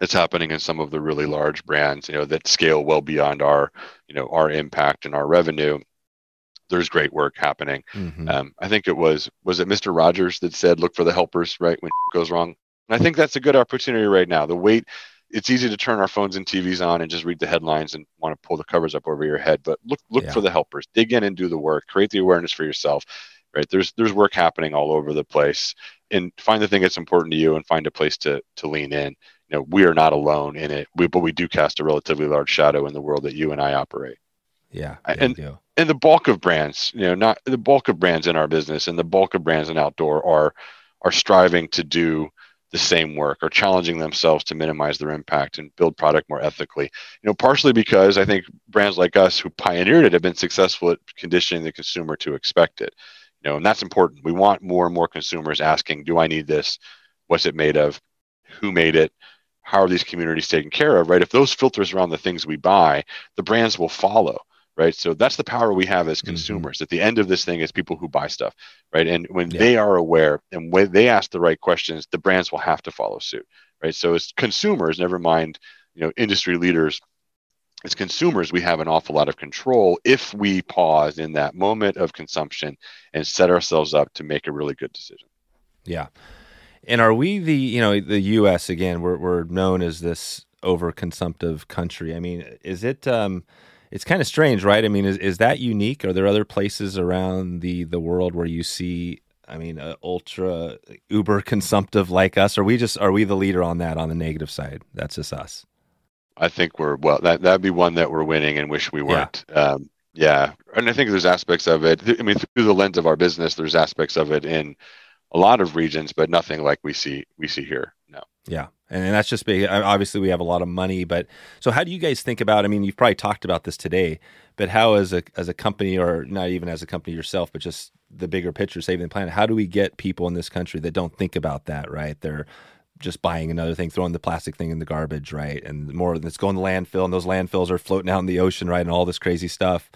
that's happening in some of the really large brands, you know, that scale well beyond our, you know, our impact and our revenue. There's great work happening. Mm-hmm. Um, I think it was was it Mr. Rogers that said, "Look for the helpers," right when it goes wrong. And I think that's a good opportunity right now. The weight, it's easy to turn our phones and TVs on and just read the headlines and want to pull the covers up over your head. But look look yeah. for the helpers. Dig in and do the work. Create the awareness for yourself. Right? There's there's work happening all over the place. And find the thing that's important to you and find a place to to lean in you know, we are not alone in it. We, but we do cast a relatively large shadow in the world that you and I operate. Yeah, and and the bulk of brands, you know, not the bulk of brands in our business and the bulk of brands in outdoor are are striving to do the same work or challenging themselves to minimize their impact and build product more ethically. You know, partially because I think brands like us who pioneered it have been successful at conditioning the consumer to expect it You know, and that's important. We want more and more consumers asking, "Do I need this? What's it made of? Who made it? How are these communities taken care of?" Right? If those filters around the things we buy, the brands will follow. Right. So that's the power we have as mm-hmm. consumers. Mm-hmm. At the end of this thing is people who buy stuff. Right. And when yeah. they are aware and when they ask the right questions, the brands will have to follow suit. Right. So as consumers, never mind, you know, industry leaders as consumers, we have an awful lot of control if we pause in that moment of consumption and set ourselves up to make a really good decision. Yeah. And are we the, you know, the US again, we're, we're known as this overconsumptive country. I mean, is it, um, it's kind of strange, right? I mean, is, is that unique? Are there other places around the, the world where you see, I mean, uh, ultra uber consumptive like us? Are we just, are we the leader on that on the negative side? That's just us. I think we're well. That that'd be one that we're winning and wish we weren't. Yeah. Um, yeah, and I think there's aspects of it. I mean, through the lens of our business, there's aspects of it in a lot of regions, but nothing like we see we see here. No. Yeah, and, that's just big. Obviously, we have a lot of money, but so how do you guys think about? I mean, you've probably talked about this today, but how as a as a company, or not even as a company yourself, but just the bigger picture, saving the planet. How do we get people in this country that don't think about that? Right, they're just buying another thing, throwing the plastic thing in the garbage, right? And more that's going to landfill, and those landfills are floating out in the ocean, right? And all this crazy stuff.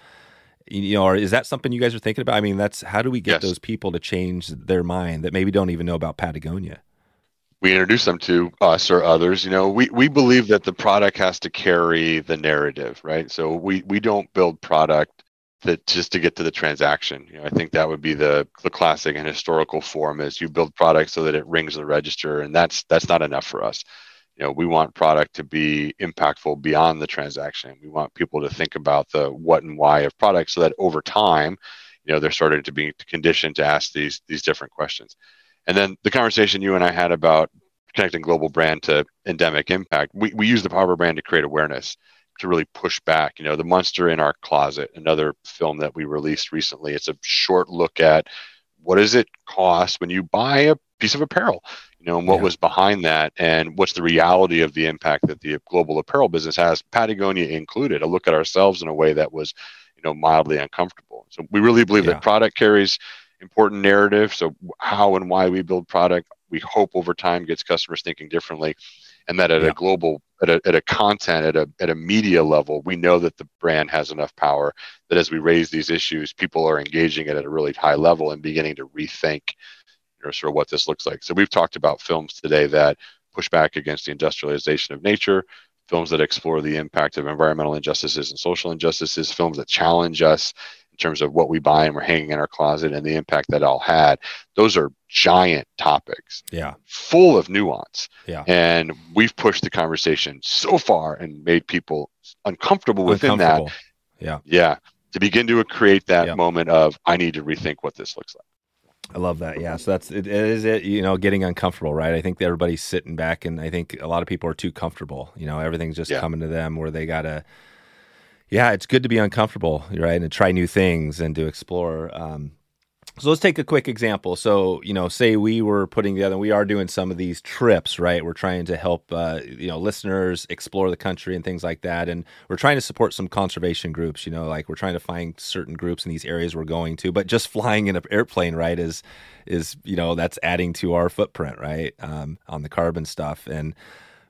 You know, or is that something you guys are thinking about? I mean, that's how do we get yes. those people to change their mind that maybe don't even know about Patagonia? We introduce them to us or others. You know, we, we believe that the product has to carry the narrative, right? So we, we don't build product that just to get to the transaction. You know, I think that would be the the classic and historical form is you build product so that it rings the register, and that's that's not enough for us. You know, we want product to be impactful beyond the transaction. We want people to think about the what and why of product, so that over time, you know, they're starting to be conditioned to ask these these different questions. And then the conversation you and I had about connecting global brand to endemic impact, we, we use the power brand to create awareness to really push back. You know, The Monster in Our Closet, another film that we released recently. It's a short look at what does it cost when you buy a piece of apparel, you know, and what yeah. was behind that, and what's the reality of the impact that the global apparel business has, Patagonia included. A look at ourselves in a way that was, you know, mildly uncomfortable. So we really believe yeah. that product carries important narrative. So how and why we build product, we hope over time gets customers thinking differently and that at yeah. a global at a, at a content at a at a media level we know that the brand has enough power that as we raise these issues people are engaging it at a really high level and beginning to rethink know, what this looks like so we've talked about films today that push back against the industrialization of nature films that explore the impact of environmental injustices and social injustices films that challenge us in terms of what we buy and we're hanging in our closet and the impact that all had. Those are giant topics. Yeah. Full of nuance. Yeah. And we've pushed the conversation so far and made people uncomfortable within uncomfortable. that. Yeah. Yeah. To begin to create that yeah. moment of I need to rethink what this looks like. I love that. Yeah. So that's it, it is it, you know, getting uncomfortable, right? I think everybody's sitting back and I think a lot of people are too comfortable. You know, everything's just yeah. coming to them where they gotta yeah, it's good to be uncomfortable, right, and to try new things and to explore. Um, so let's take a quick example. So you know, say we were putting together, we are doing some of these trips, right? We're trying to help uh, you know listeners explore the country and things like that, and we're trying to support some conservation groups. You know, like we're trying to find certain groups in these areas we're going to. But just flying in an airplane, right, is is you know that's adding to our footprint, right, um, on the carbon stuff and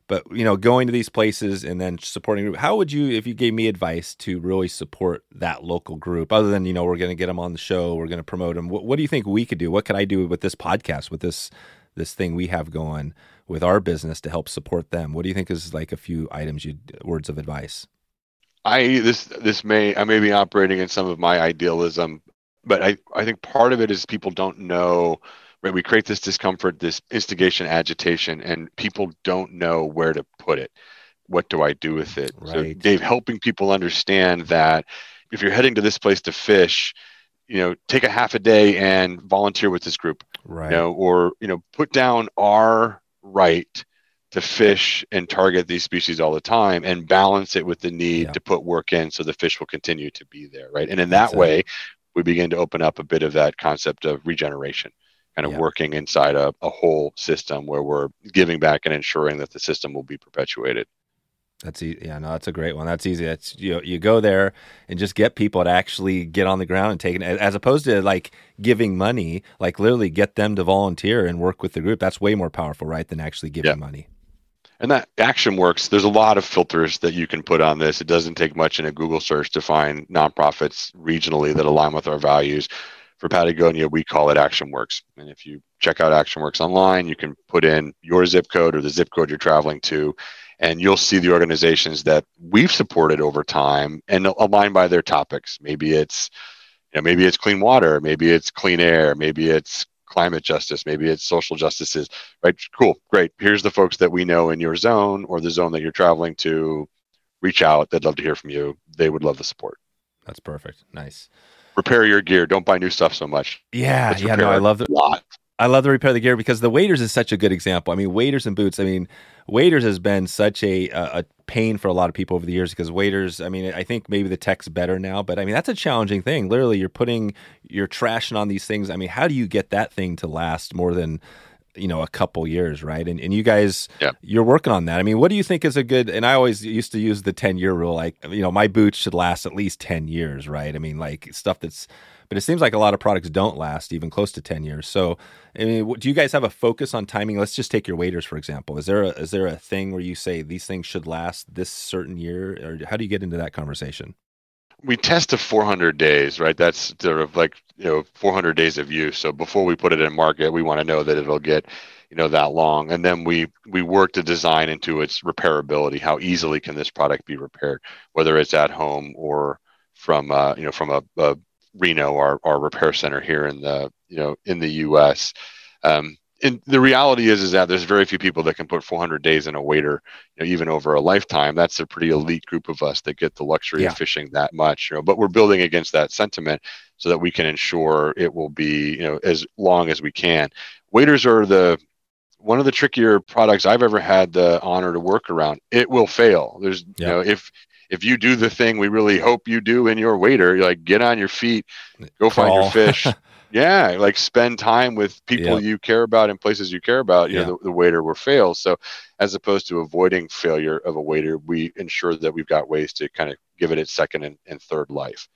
but you know going to these places and then supporting group how would you if you gave me advice to really support that local group other than you know we're going to get them on the show we're going to promote them what, what, do you think we could do? What could i do with this podcast with this this thing we have going with our business to help support them? What do you think is like a few items you words of advice? I this this may i may be operating in some of my idealism but i i think part of it is people don't know right we create this discomfort this instigation agitation and people don't know where to put it what do i do with it right. so dave helping people understand that if you're heading to this place to fish you know take a half a day and volunteer with this group right you know or you know put down our right to fish and target these species all the time and balance it with the need yeah. to put work in so the fish will continue to be there right and in that That's way it. we begin to open up a bit of that concept of regeneration kind of yeah. working inside a, a whole system where we're giving back and ensuring that the system will be perpetuated. That's easy. Yeah, no, that's a great one. That's easy. That's you. You go there and just get people to actually get on the ground and take it, as opposed to like giving money. Like literally get them to volunteer and work with the group. That's way more powerful, right, than actually giving yeah. money. And that action works. There's a lot of filters that you can put on this. It doesn't take much in a Google search to find nonprofits regionally that align with our values. For Patagonia, we call it ActionWorks. And if you check out ActionWorks online, you can put in your zip code or the zip code you're traveling to, and you'll see the organizations that we've supported over time and aligned by their topics. Maybe it's you know, maybe it's clean water, maybe it's clean air, maybe it's climate justice, maybe it's social justices, right? Cool, great. Here's the folks that we know in your zone or the zone that you're traveling to. Reach out. They'd love to hear from you. They would love the support. That's perfect. Nice. Repair your gear. Don't buy new stuff so much. Yeah, Let's yeah. No, I love the lot. I love the repair the gear because the waders is such a good example. I mean, waders and boots. I mean, waders has been such a, a, a pain for a lot of people over the years because waders. I mean, I think maybe the tech's better now, but I mean that's a challenging thing. Literally, you're putting you're trashing on these things. I mean, how do you get that thing to last more than you know a couple years right and, and you guys yeah. you're working on that i mean what do you think is a good and i always used to use the 10 year rule like you know my boots should last at least 10 years right i mean like stuff that's but it seems like a lot of products don't last even close to 10 years. So, I mean, do you guys have a focus on timing? Let's just take your waders for example. Is there a, is there a thing where you say these things should last this certain year? Or how do you get into that conversation? We test to 400 days, right? That's sort of like, you know, 400 days of use. So before we put it in market, we want to know that it'll get, you know, that long. And then we, we work the design into its repairability. How easily can this product be repaired, whether it's at home or from, uh, you know, from a, a Reno, our, our repair center here in the you know in the U.S. Um, and the reality is is that there's very few people that can put 400 days in a wader you know, even over a lifetime. That's a pretty elite group of us that get the luxury yeah. of fishing that much. You know, but we're building against that sentiment so that we can ensure it will be you know as long as we can. waders are the one of the trickier products I've ever had the honor to work around. It will fail. There's yeah. you know if if you do the thing we really hope you do in your wader, like get on your feet, go Crawl. find your fish. yeah, like spend time with people you care about and places you care about. You yeah. know, the, the wader will fail. So, as opposed to avoiding failure of a wader we ensure that we've got ways to kind of give it its second and, and third life.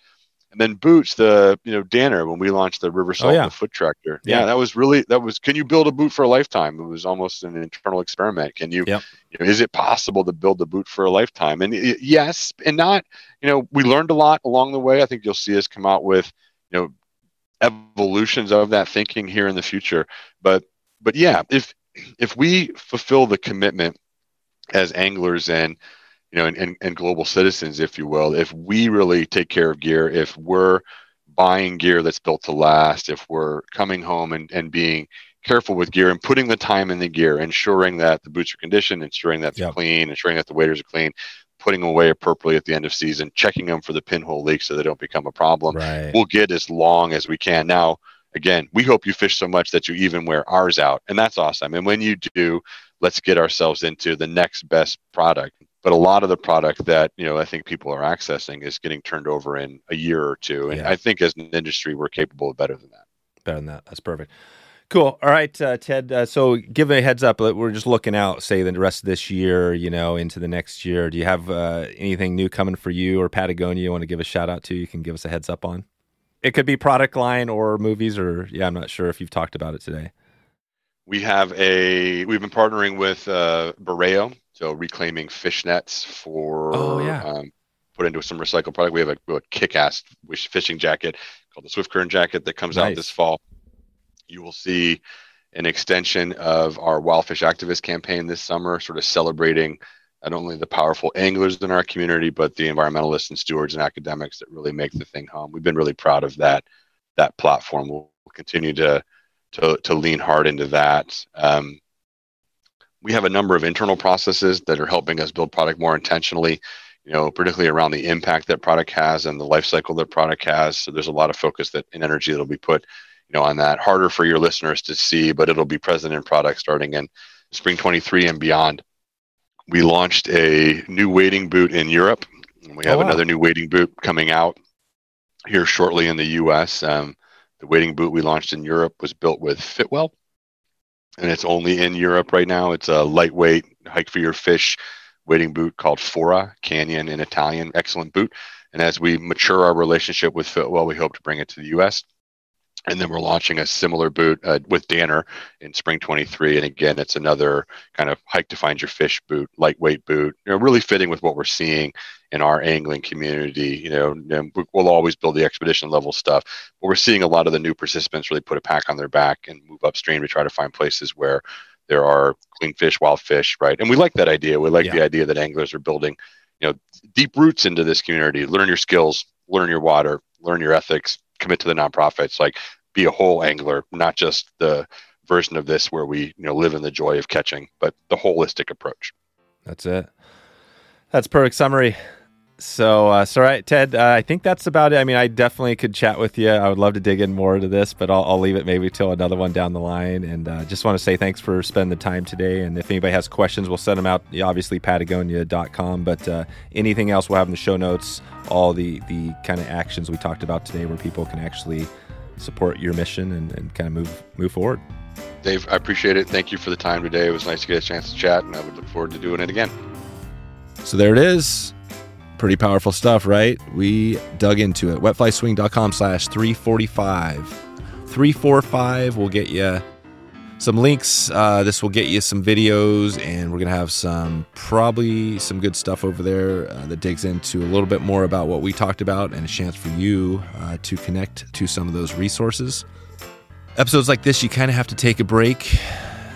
And then boots, the you know Danner when we launched the River Salt oh, yeah. the foot tractor. Yeah. yeah. that was really that was. Can you build a boot for a lifetime? It was almost an internal experiment. Can you? Yep. you know, is it possible to build a boot for a lifetime? And it, yes, and not. You know, we learned a lot along the way. I think you'll see us come out with you know evolutions of that thinking here in the future. But but yeah, if if we fulfill the commitment as anglers and you know, and, and, and global citizens, if you will, if we really take care of gear, if we're buying gear that's built to last, if we're coming home and, and being careful with gear and putting the time in the gear, ensuring that the boots are conditioned, ensuring that they're yep. clean, ensuring that the waders are clean, putting them away appropriately at the end of season, checking them for the pinhole leak so they don't become a problem. Right. We'll get as long as we can. Now, again, we hope you fish so much that you even wear ours out, and that's awesome. And when you do, let's get ourselves into the next best product but a lot of the product that you know I think people are accessing is getting turned over in a year or two, and yeah. I think as an industry we're capable of better than that. Better than that. That's perfect. Cool. All right, uh, Ted. Uh, so give a heads up. We're just looking out, say the rest of this year, you know, into the next year. Do you have uh, anything new coming for you or Patagonia? You want to give a shout out to? You can give us a heads up on. It could be product line or movies, or yeah, I'm not sure if you've talked about it today. We have a. We've been partnering with uh, Bureo so reclaiming fish nets for oh, yeah. um, put into some recycled product. We have a, a kick-ass fishing jacket called the Swiftcurrent jacket that comes nice. out this fall. You will see an extension of our wildfish Activist campaign this summer, sort of celebrating not only the powerful anglers in our community, but the environmentalists and stewards and academics that really make the thing home. We've been really proud of that that platform. We'll, continue to, to to lean hard into that. Um, we have a number of internal processes that are helping us build product more intentionally you know particularly around the impact that product has and the life cycle that product has so there's a lot of focus that and energy that'll be put you know on that harder for your listeners to see but it'll be present in product starting in spring 23 and beyond we launched a new wading boot in europe we have oh, wow. another new wading boot coming out here shortly in the us um, the wading boot we launched in europe was built with fitwell and it's only in Europe right now. It's a lightweight hike for your fish wading boot called Forra Canyon in Italian. Excellent boot. And as we mature our relationship with Fitwell, we hope to bring it to the U.S. And then we're launching a similar boot uh, with Danner in spring 23. And again, it's another kind of hike to find your fish boot, lightweight boot, you know, really fitting with what we're seeing in our angling community. You know, we'll always build the expedition level stuff, but we're seeing a lot of the new participants really put a pack on their back and move upstream to try to find places where there are clean fish, wild fish, right? And we like that idea. We like yeah. the idea that anglers are building, you know, deep roots into this community. Learn your skills, learn your water, learn your ethics, commit to the nonprofits. Like, be a whole angler, not just the version of this where we, you know, live in the joy of catching, but the holistic approach. That's it. That's perfect summary. So, uh, so right, Ted. Uh, I think that's about it. I mean, I definitely could chat with you. I would love to dig in more to this, but I'll, I'll leave it maybe till another one down the line. And uh, just want to say thanks for spending the time today. And if anybody has questions, we'll send them out. Obviously, Patagonia.com. But uh, anything else, we'll have in the show notes. All the the kind of actions we talked about today, where people can actually support your mission and, and kind of move move forward. Dave, I appreciate it. Thank you for the time today. It was nice to get a chance to chat, and I would look forward to doing it again. So there it is pretty powerful stuff, right? We dug into it. Wetflyswing.com slash 345. 345 will get you some links. Uh, this will get you some videos, and we're going to have some probably some good stuff over there uh, that digs into a little bit more about what we talked about and a chance for you uh, to connect to some of those resources. Episodes like this, you kind of have to take a break,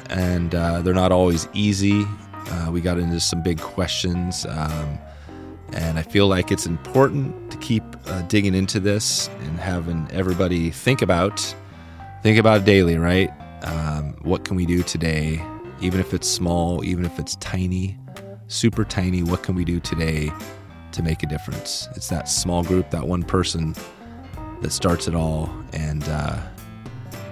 and uh, they're not always easy. Uh, we got into some big questions. Um, and I feel like it's important to keep uh, digging into this and having everybody think about think about daily, right? Um, what can we do today, even if it's small, even if it's tiny, super tiny? What can we do today to make a difference? It's that small group, that one person that starts it all. And, uh,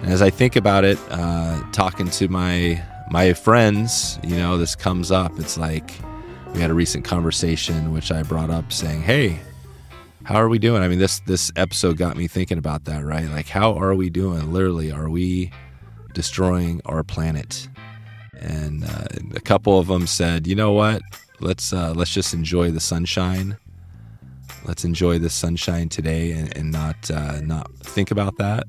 and as I think about it, uh, talking to my my friends, you know, this comes up. It's like we had a recent conversation which I brought up saying, "Hey, how are we doing?" I mean, this this episode got me thinking about that, right? Like, how are we doing? Literally, are we destroying our planet? And uh, a couple of them said, "You know what? Let's uh, let's just enjoy the sunshine. Let's enjoy the sunshine today, and, and not uh, not think about that."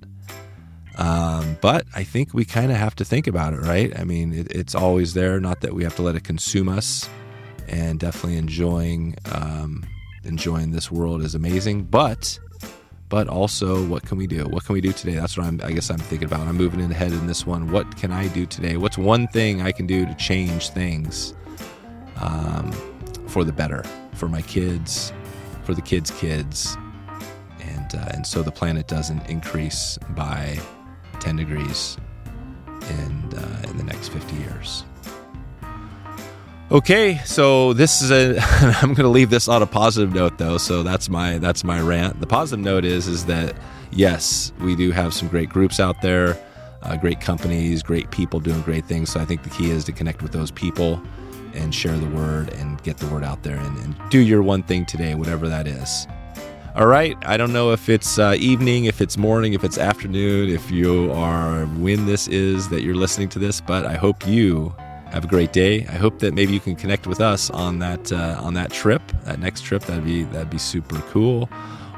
Um, but I think we kind of have to think about it, right? I mean, it, it's always there. Not that we have to let it consume us and definitely enjoying um, enjoying this world is amazing. But but also, what can we do? What can we do today? That's what I'm. I guess I'm thinking about. I'm moving ahead in this one. What can I do today? What's one thing I can do to change things um, for the better for my kids, for the kids' kids, and uh, and so the planet doesn't increase by 10 degrees in uh, in the next 50 years. Okay, so this is a. I'm going to leave this on a positive note, though. So that's my that's my rant. The positive note is is that yes, we do have some great groups out there, uh, great companies, great people doing great things. So I think the key is to connect with those people and share the word and get the word out there and, and do your one thing today, whatever that is. All right. I don't know if it's uh, evening, if it's morning, if it's afternoon, if you are when this is that you're listening to this, but I hope you have a great day. I hope that maybe you can connect with us on that uh, on that trip, that next trip. That'd be that'd be super cool.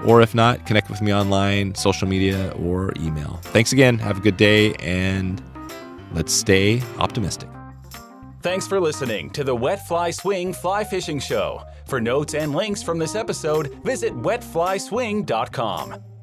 Or if not, connect with me online, social media, or email. Thanks again. Have a good day, and let's stay optimistic. Thanks for listening to the Wet Fly Swing Fly Fishing Show. For notes and links from this episode, visit wetflyswing.com.